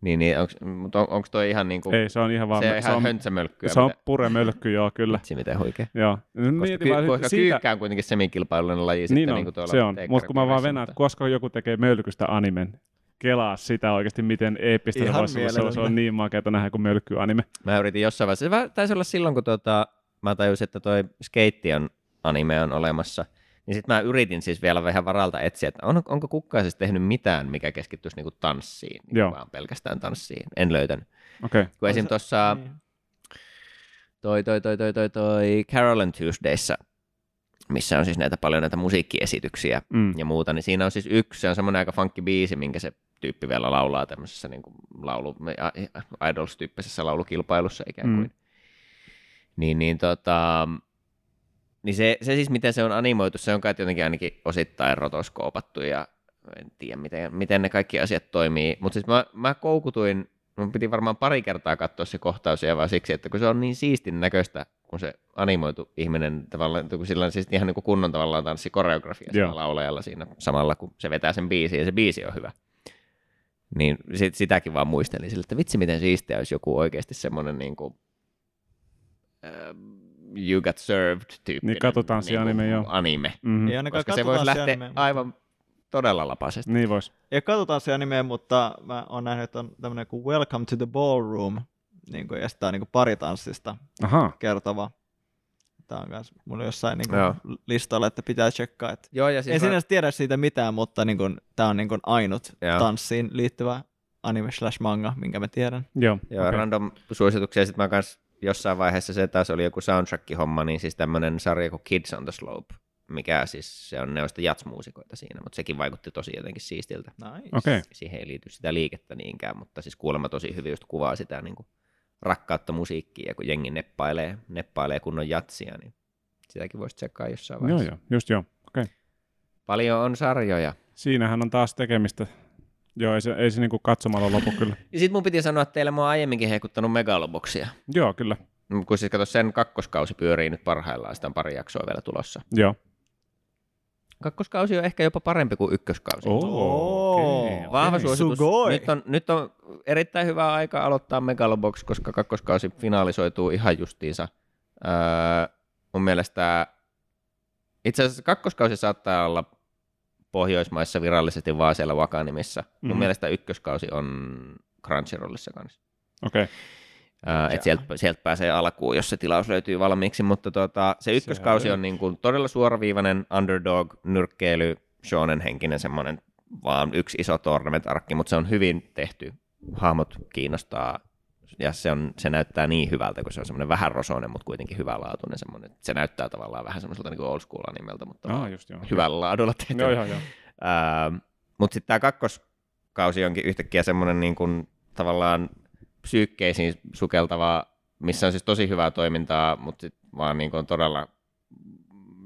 Niin, niin onks, mutta on, onko toi ihan niin kuin, Ei, se on ihan vaan... se on ihan se on, höntsämölkkyä? se on mitä- puremölkky, joo, kyllä. Vitsi, miten huikea. Joo. Koska, Mietin ky, vaan koska siitä, kyykkä on kuitenkin semikilpailullinen laji niin sitten on, niin kuin tuolla se on. Mutta kun mä vaan venään, että koska joku tekee mölkystä animen, kelaa sitä oikeasti, miten eeppistä se Ihan voisi olla. Se, on- se mielelläni. on niin makeata nähdä kuin mölkky-anime. Mä yritin jossain vaiheessa, se vähän taisi olla silloin, kun tota, mä tajusin, että toi skeitti on anime on olemassa, niin sitten mä yritin siis vielä vähän varalta etsiä, että on, onko kukaan siis tehnyt mitään, mikä keskittyisi niinku tanssiin, niin Joo. vaan pelkästään tanssiin. En löytänyt. Okei. Okay. Kun esim. tuossa Niin. toi, toi, toi, toi, toi, toi Carol and Tuesdayssa, missä on siis näitä paljon näitä musiikkiesityksiä Mm. ja muuta, niin siinä on siis yksi, se on semmoinen aika funkki biisi, minkä se tyyppi vielä laulaa tämmöisessä niin kuin laulu, Idols-tyyppisessä laulukilpailussa ikään kuin. Mm. Mm. Niin, niin, tota, niin se, se siis, miten se on animoitu, se on kai jotenkin ainakin osittain rotoskoopattu ja en tiedä, miten, miten ne kaikki asiat toimii. Mutta siis mä, mä koukutuin, mun piti varmaan pari kertaa katsoa se kohtaus ja vaan siksi, että kun se on niin siistin näköistä, kun se animoitu ihminen tavallaan, kun sillä on siis ihan niin kuin kunnon tavallaan tanssikoreografia sillä laulajalla siinä samalla, kun se vetää sen biisin ja se biisi on hyvä. Niin sit, sitäkin vaan muistelin sille, että vitsi miten siistiä olisi joku oikeasti semmoinen niin kuin, you got served tyyppinen Niin, katutanssianime, joo. anime. Mm-hmm. Ei Koska se voisi lähteä katsotaan anime, aivan todella lapasesti. Niin vois. Ei katsotaan se anime, mutta mä oon nähnyt, että on tämmöinen kuin Welcome to the Ballroom, niin kuin, ja sitä on niin kuin paritanssista Aha. kertova. Tämä on myös mulla jossain niin kuin listalla, että pitää tsekkaa. Että Joo, ja siis en sinänsä tiedä siitä mitään, mutta niin kuin, tämä on niin kuin ainut Joo. tanssiin liittyvä anime slash manga, minkä mä tiedän. Joo. Joo, okay. random suosituksia. Sitten mä kans jossain vaiheessa se taas oli joku soundtrack-homma, niin siis tämmönen sarja kuin Kids on the Slope, mikä siis se on, ne on sitten jatsmuusikoita siinä, mutta sekin vaikutti tosi jotenkin siistiltä. Nice. Okei. Siihen ei liity sitä liikettä niinkään, mutta siis kuulemma tosi hyvin just kuvaa sitä niin kuin rakkautta musiikkiin, ja kun jengi neppailee, neppailee kunnon jatsia, niin sitäkin voisi tsekkaa jossain Joo, vaiheessa. joo. Just joo. Okei. Paljon on sarjoja. Siinähän on taas tekemistä. Joo, ei se, ei se niinku katsomalla lopu kyllä. Ja sit mun piti sanoa, että teille mä oon aiemminkin hekuttanut Megaloboksia. Joo, kyllä. Kun siis kato, sen kakkoskausi pyörii nyt parhaillaan, sitä on pari jaksoa vielä tulossa. Joo. Kakkoskausi on ehkä jopa parempi kuin ykköskausi. Oo. okei, Vahva okei. suositus. Sugoi. Nyt on, nyt on erittäin hyvä aika aloittaa Megalobox, koska kakkoskausi finaalisoituu ihan justiinsa. Öö, mun mielestä itse asiassa kakkoskausi saattaa olla Pohjoismaissa virallisesti vaan siellä Wakanimissa. Mun Mhm. mielestä ykköskausi on Crunchyrollissa kanssa. Okei. Okay. Uh, et sieltä, sieltä pääsee alkuun, jos se tilaus löytyy valmiiksi, mutta tota, se ykköskausi on niin kuin todella suoraviivainen underdog, nyrkkeily, shonen henkinen semmoinen vaan yksi iso tournament-arkki, mutta se on hyvin tehty. Hahmot kiinnostaa ja se, on, se näyttää niin hyvältä, kun se on semmoinen vähän rosoinen, mutta kuitenkin hyvälaatuinen semmoinen. Se näyttää tavallaan vähän semmoiselta niin old school nimeltä, mutta Ah, just joo. hyvällä laadulla tehty. Joo, joo, joo. mutta sitten tämä kakkoskausi onkin yhtäkkiä semmoinen niin kuin, tavallaan psyykkeisiin sukeltava, missä on siis tosi hyvää toimintaa, mutta sit vaan niin kuin, on todella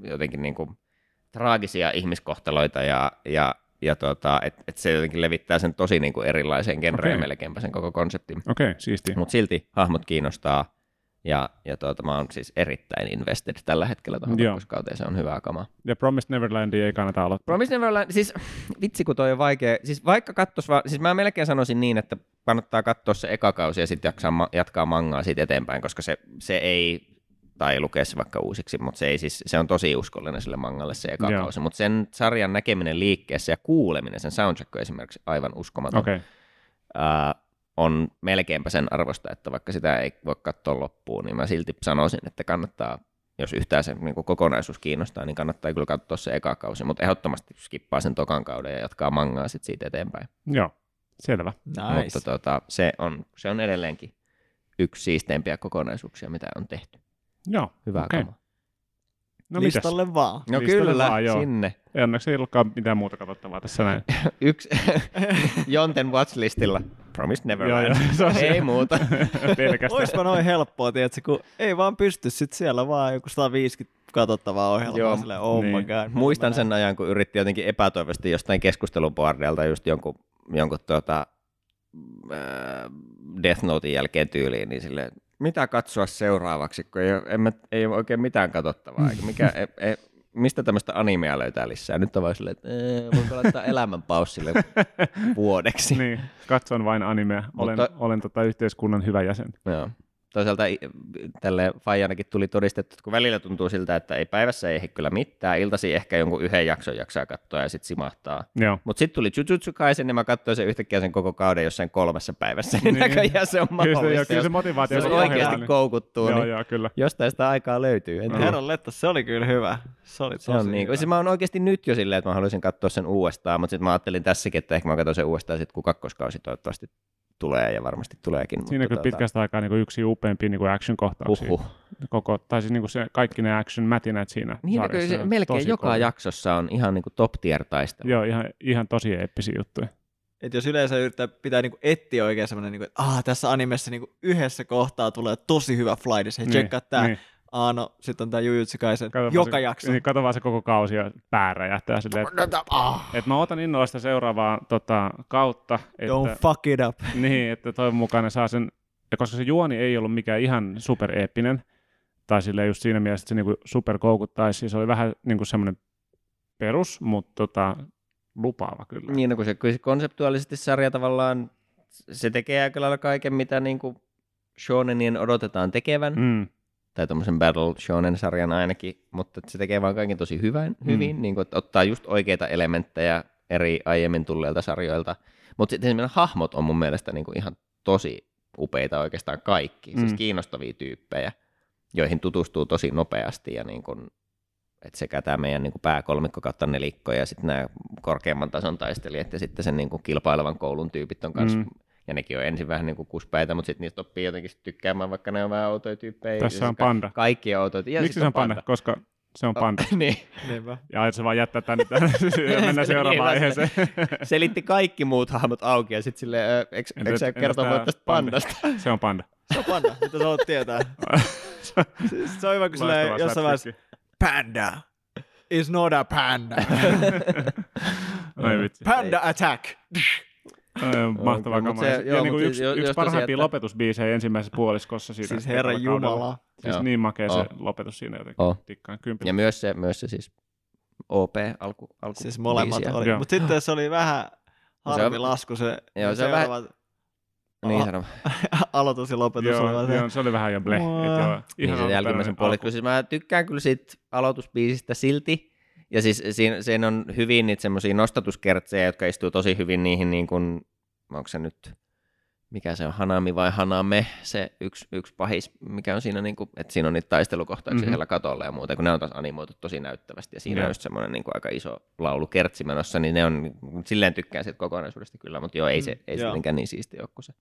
jotenkin niin kuin, traagisia ihmiskohtaloita ja, ja, ja tota, että et se jotenkin levittää sen tosi niin kuin erilaiseen genreen Okei. melkeinpä sen koko konseptin. Okei, okay, siistiä. Mutta silti hahmot kiinnostaa ja, ja tuota, mä oon siis erittäin invested tällä hetkellä tuohon kakkoskauteen, se on hyvää kamaa. Ja Promised Neverlandia ei kannata aloittaa. Promise Neverland, siis vitsi kun toi on vaikea, siis vaikka kattos vaan, siis mä melkein sanoisin niin, että kannattaa katsoa se eka kausi ja sitten jaksaa, jatkaa mangaa siitä eteenpäin, koska se, se ei, tai lukea se vaikka uusiksi, mutta se, ei siis, se on tosi uskollinen sille mangalle se eka Joo. kausi, mutta sen sarjan näkeminen liikkeessä ja kuuleminen, sen soundtrack on esimerkiksi aivan uskomaton. Okei, okay. Ää, on melkeinpä sen arvosta, että vaikka sitä ei voi katsoa loppuun, niin mä silti sanoisin, että kannattaa, jos yhtään se niin kokonaisuus kiinnostaa, niin kannattaa kyllä katsoa se eka kausi, mutta ehdottomasti skippaa sen tokan kauden ja jatkaa mangaa sitten siitä eteenpäin. joo, selvä. Nice. Mutta tota, se, on, se on edelleenkin yksi siisteimpiä kokonaisuuksia, mitä on tehty. Joo, Hyvää Okei. okay. kamaa. no mitäs? Listalle vaan. No Listalle kyllä, vaan, joo. sinne. Ei onneksi ei ollutkaan mitään muuta katsottavaa tässä näin. Yksi Jonten watchlistilla. Promised Joo, Neverland. joo, se on ei muuta. Pelkästään. Oispa noin helppoa, tiedätkö, kun ei vaan pysty sit siellä vaan joku 150 katsottavaa ohjelmaa Joo, silleen, oh niin. my god. Muistan sen ajan, kun yritti jotenkin epätoivoisesti jostain keskusteluboardelta just jonkun, jonkun tuota, äh, Death Notein jälkeen tyyliin, niin sille mitä katsoa seuraavaksi, kun ei, ole- en mä, ei ole oikein mitään katsottavaa, eikä mikä, e, e, mistä tämmöistä animea löytää lisää. Nyt on vaan silleen, että ee, voinko laittaa elämän paussille vuodeksi. Niin, katson vain animea. Olen, Mutta- olen tota yhteiskunnan hyvä jäsen. Joo. Toisaalta tälle Fajanakin tuli todistettu, että kun välillä tuntuu siltä, että ei päivässä ei ehdi kyllä mitään, iltasi ehkä jonkun yhden jakson jaksaa katsoa ja sitten simahtaa. Mutta sitten tuli Jujutsu Kaisen ja mä katsoin sen yhtäkkiä sen koko kauden jossain kolmessa päivässä, niin, Niin. näköjään se on Kyllä se, joo, mahdollista, kyllä se motivaatio jos kun oikeasti niin- koukuttuu, Joo, niin joo, kyllä. jostain sitä aikaa löytyy. En. Herran letta, se oli kyllä hyvä. Se oli Se tosi on niin kuin, hyvä. siis mä oon oikeasti nyt jo silleen, että mä haluaisin katsoa sen uudestaan, mutta sitten mä ajattelin tässäkin, että ehkä mä katson sen uudestaan sitten, kun kakkoskausi toivottavasti tulee ja varmasti tuleekin. Siinä mutta kyllä pitkästä aikaa niin kuin yksi upeimpia niin kuin action-kohtauksia. Huhhuh. Koko, tai siis niin kuin se, kaikki ne action-mätinät siinä Niin, sarjassa, kyllä se melkein joka kovia. jaksossa on ihan niin kuin top tier taistelu. Joo, ihan, ihan tosi eeppisiä juttuja. Et jos yleensä yrittää pitää niinku etsiä oikein semmoinen, niinku, että ah, tässä animessa niinku yhdessä kohtaa tulee tosi hyvä flight, hei, Niin, tsekkaa tää. niin. Ah, no, sitten on tää Jujutsu Kaisen Kato vaan joka se, jakso. Niin, kato vaan se koko kausi ja pää räjähtää silleen, että Ah, et mä otan innolla sitä seuraavaa tota, kautta, don't että, fuck it up. niin, että toivon mukaan ne saa sen, ja koska se juoni ei ollut mikään ihan supereeppinen, tai sille just siinä mielessä, että se niinku super koukuttaisi, se oli vähän niinku semmoinen perus, mutta tota, lupaava kyllä. Niin, no, kun se, konseptuaalisesti sarja tavallaan, se tekee aika lailla kaiken, mitä niin kuin shonenien odotetaan tekevän, mm. Mm, tai tuommoisen Battle Shonen-sarjan ainakin, mutta se tekee vaan kaiken tosi hyvän, Mm. hyvin, niin kuin, että ottaa just oikeita elementtejä eri aiemmin tulleilta sarjoilta, mutta sitten esimerkiksi hahmot on mun mielestä niin kuin ihan tosi upeita oikeastaan kaikki, mm. siis Mm. kiinnostavia tyyppejä, joihin tutustuu tosi nopeasti ja niin kuin, että sekä tämä meidän niin kuin pääkolmikko kautta nelikko ja sitten nämä korkeamman tason taistelijat ja sitten sen niin kuin kilpailevan koulun tyypit on kanssa, mm. Ja nekin on ensin vähän niin kuin kuspäitä, mutta sitten niistä oppii jotenkin tykkäämään, vaikka ne on vähän outoja tyyppejä. Tässä Ja on ka- panda. Kaikki on outoja. Ja Miksi sit se on panda? Koska se on panda. niin. Niinpä. Ja et se vaan jättää tänne, tänne ja mennään seuraavaan Niin, aiheeseen. Selitti kaikki muut hahmot auki ja sitten silleen, eikö sä kertoa mulle tästä panda? pandasta? Se on panda. Se on panda, mitä sä haluat tietää. Siis se on hyvä, kun silleen jossain vaiheessa, panda is not a panda. Ai vitsi. panda attack. Ai, Mahtavaa mut kamaa. se- Ja joo, niin kuin yksi, jo- yksi parhaimpia että- lopetusbiisejä ensimmäisessä puoliskossa siinä. Siis herra jumala. Siis Joo. niin makea se Oh. lopetus siinä jotenkin. Oh. Tikkaan kympillä. Ja myös se, myös se siis OP alku, alku Siis molemmat biisiä. oli. Mutta sitten se oli vähän No se harmi on- lasku se, Joo, se on vähän- Niin Aha. sano. aloitus ja lopetus Joo, olivat joo, se oli vähän jo bleh. Niin ihan se alkuperäinen jälkimmäisen puoli. alku. Kyllä siis mä tykkään kyllä siitä aloitusbiisistä silti. Ja siis siinä, siinä on hyvin niitä semmoisia nostatuskertsejä, jotka istuu tosi hyvin niihin niin kuin, onko se nyt, mikä se on, Hanami vai Haname, se yksi, yksi pahis, mikä on siinä, niin kuin, että siinä on niitä taistelukohtauksia Mhm. mm-hmm. siellä katolla ja muuta, kun ne on taas animoitu tosi näyttävästi. Ja siinä Joo. on just semmoinen niin kuin aika iso laulu kertsi menossa, niin ne on, silleen tykkään siitä kokonaisuudesta kyllä, mutta joo, ei se, ei se joo. mitenkään niin siisti ole kuin se,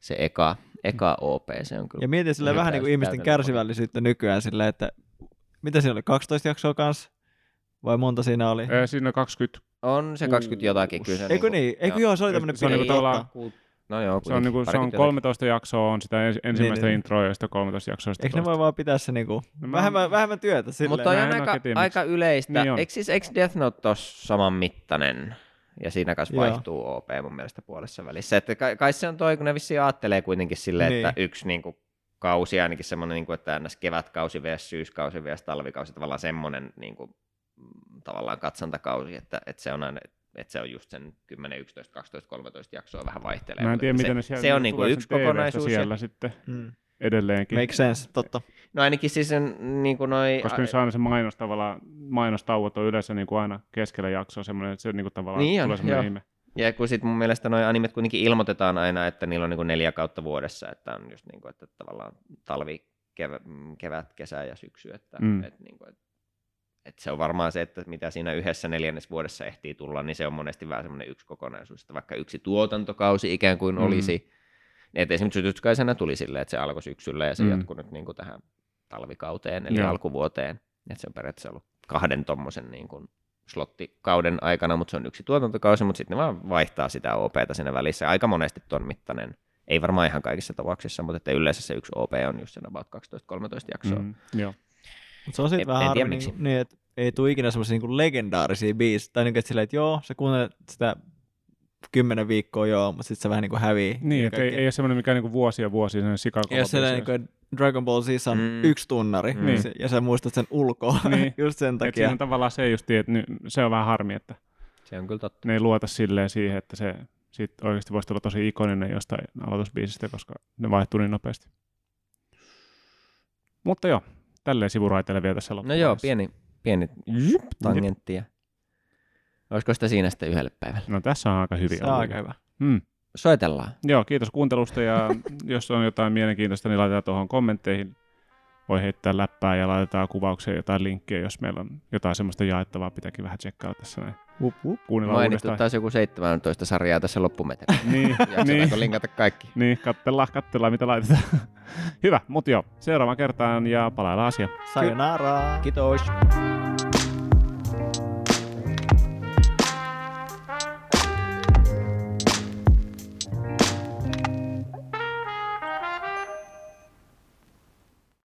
se eka, eka OP, se on kyllä. Ja mietin sille vähän niin kuin ihmisten kärsivällisyyttä nykyään sillä, että mitä siinä oli, 12 jaksoa kanssa? Vai monta siinä oli? Ö, Siinä on 20, On se 20 jotakin kyllä. Se Eikö niin? Eikö joo, se oli tämmönen Se on niinku tavallaan-. No joo, se on, niinku, se on 13 jaksoa, on sitä ens- ensimmäistä Niin, niin. introa ja sitten 13 jaksoa. sitten Eikö ne toista. voi vaan pitää se niinku, No mä- vähemmän, vähemmän työtä silleen? Mutta on aika, aika yleistä. Niin on. Eikö siis eikö Death Note ole saman mittainen? Ja siinä kanssa Joo. vaihtuu OP mun mielestä puolessa välissä. Että kai, kai se on toi, kun ne vissiin ajattelee kuitenkin silleen, Niin. että yksi niinku, kausi, ainakin semmoinen, niinku, että ns. kevätkausi vs. syyskausi vs. talvikausi, tavallaan semmoinen niinku, mm, tavallaan katsontakausi, että, että se on aina, että se on just sen 10, 11, 12, 13 jaksoa vähän vaihtelee. Mä en tiedä, se, miten ne siellä se on niinku tulee yksi kokonaisuus. ja- siellä sitten Mm. edelleenkin. Make sense, totta. No ainakin siis sen, niin kuin noi, Koska saa aina se mainos tavallaan, mainostauot on yleensä niin kuin aina keskellä jaksoa semmoinen, että se niin kuin tavallaan Niin on, tulee semmoinen joo. ihme. Ja kun sit mun mielestä noi animet kuitenkin ilmoitetaan aina, että niillä on niinku neljä kautta vuodessa, että on just niinku, että tavallaan talvi, kevät, kevät kesä ja syksy, että Mm. et niinku, et, et se on varmaan se, että mitä siinä yhdessä neljännes vuodessa ehtii tulla, niin se on monesti vähän semmoinen yksi kokonaisuus, että vaikka yksi tuotantokausi ikään kuin Mm. olisi, että esimerkiksi Jujutsu tulee silleen, että se alkoi syksyllä ja se Mm. mm. jatkuu nyt niinku tähän talvikauteen, eli Joo. alkuvuoteen, että se on periaatteessa ollut kahden tommosen niin kuin slottikauden aikana, mutta se on yksi tuotantokausi, mutta sitten ne vaan vaihtaa sitä OPta siinä välissä. Aika monesti ton mittainen. Ei varmaan ihan kaikissa tapauksissa, mutta että yleensä se yksi OP on just sen about 12-13 jaksoa. Mm, joo. Mutta se on En- sitten vähän harmi, niin, niin, että ei tule ikinä semmoisia niin legendaarisia biisejä. Tai niin, että silleen, että joo, sä kuuntelet sitä kymmenen viikkoa joo, mutta sitten se vähän niin kuin hävii. Niin, että ei, ei ole semmoinen mikä niinku vuosia vuosia sen sikakova. Ja se niin kuin, että Dragon Ball Z on Mm. yksi tunnari, Mm. niin. ja sä muistat sen ulkoa Niin. just sen Et takia. siinä on tavallaan se just, että ny- se on vähän harmi, että Se on kyllä totta. ne ei luota silleen siihen, että se sit oikeasti voisi tulla tosi ikoninen jostain aloitusbiisistä, koska ne vaihtuu niin nopeasti. Mutta joo, tälleen sivuraiteille vielä tässä No joo, pieni, pieni jyp, tangentti. ja- Olisiko sitä siinä sitten yhdelle päivälle? No tässä on aika hyvin se on aika hyvä. Hmm. Soitellaan. Joo, kiitos kuuntelusta ja jos on jotain mielenkiintoista, niin laitetaan tuohon kommentteihin. Voi heittää läppää ja laitetaan kuvaukseen jotain linkkejä, jos meillä on jotain semmoista jaettavaa, pitääkin vähän tsekkailla tässä näin. Wup, wup. Kuunnellaan Mainittu uudestaan. taas joku 17 sarjaa tässä loppumetellä. Niin, niin, linkata kaikki? niin, katsellaan, katsellaan mitä laitetaan. Hyvä, mutta joo, seuraavaan kertaan ja palaillaan asiaan. Sayonara. Kiitos.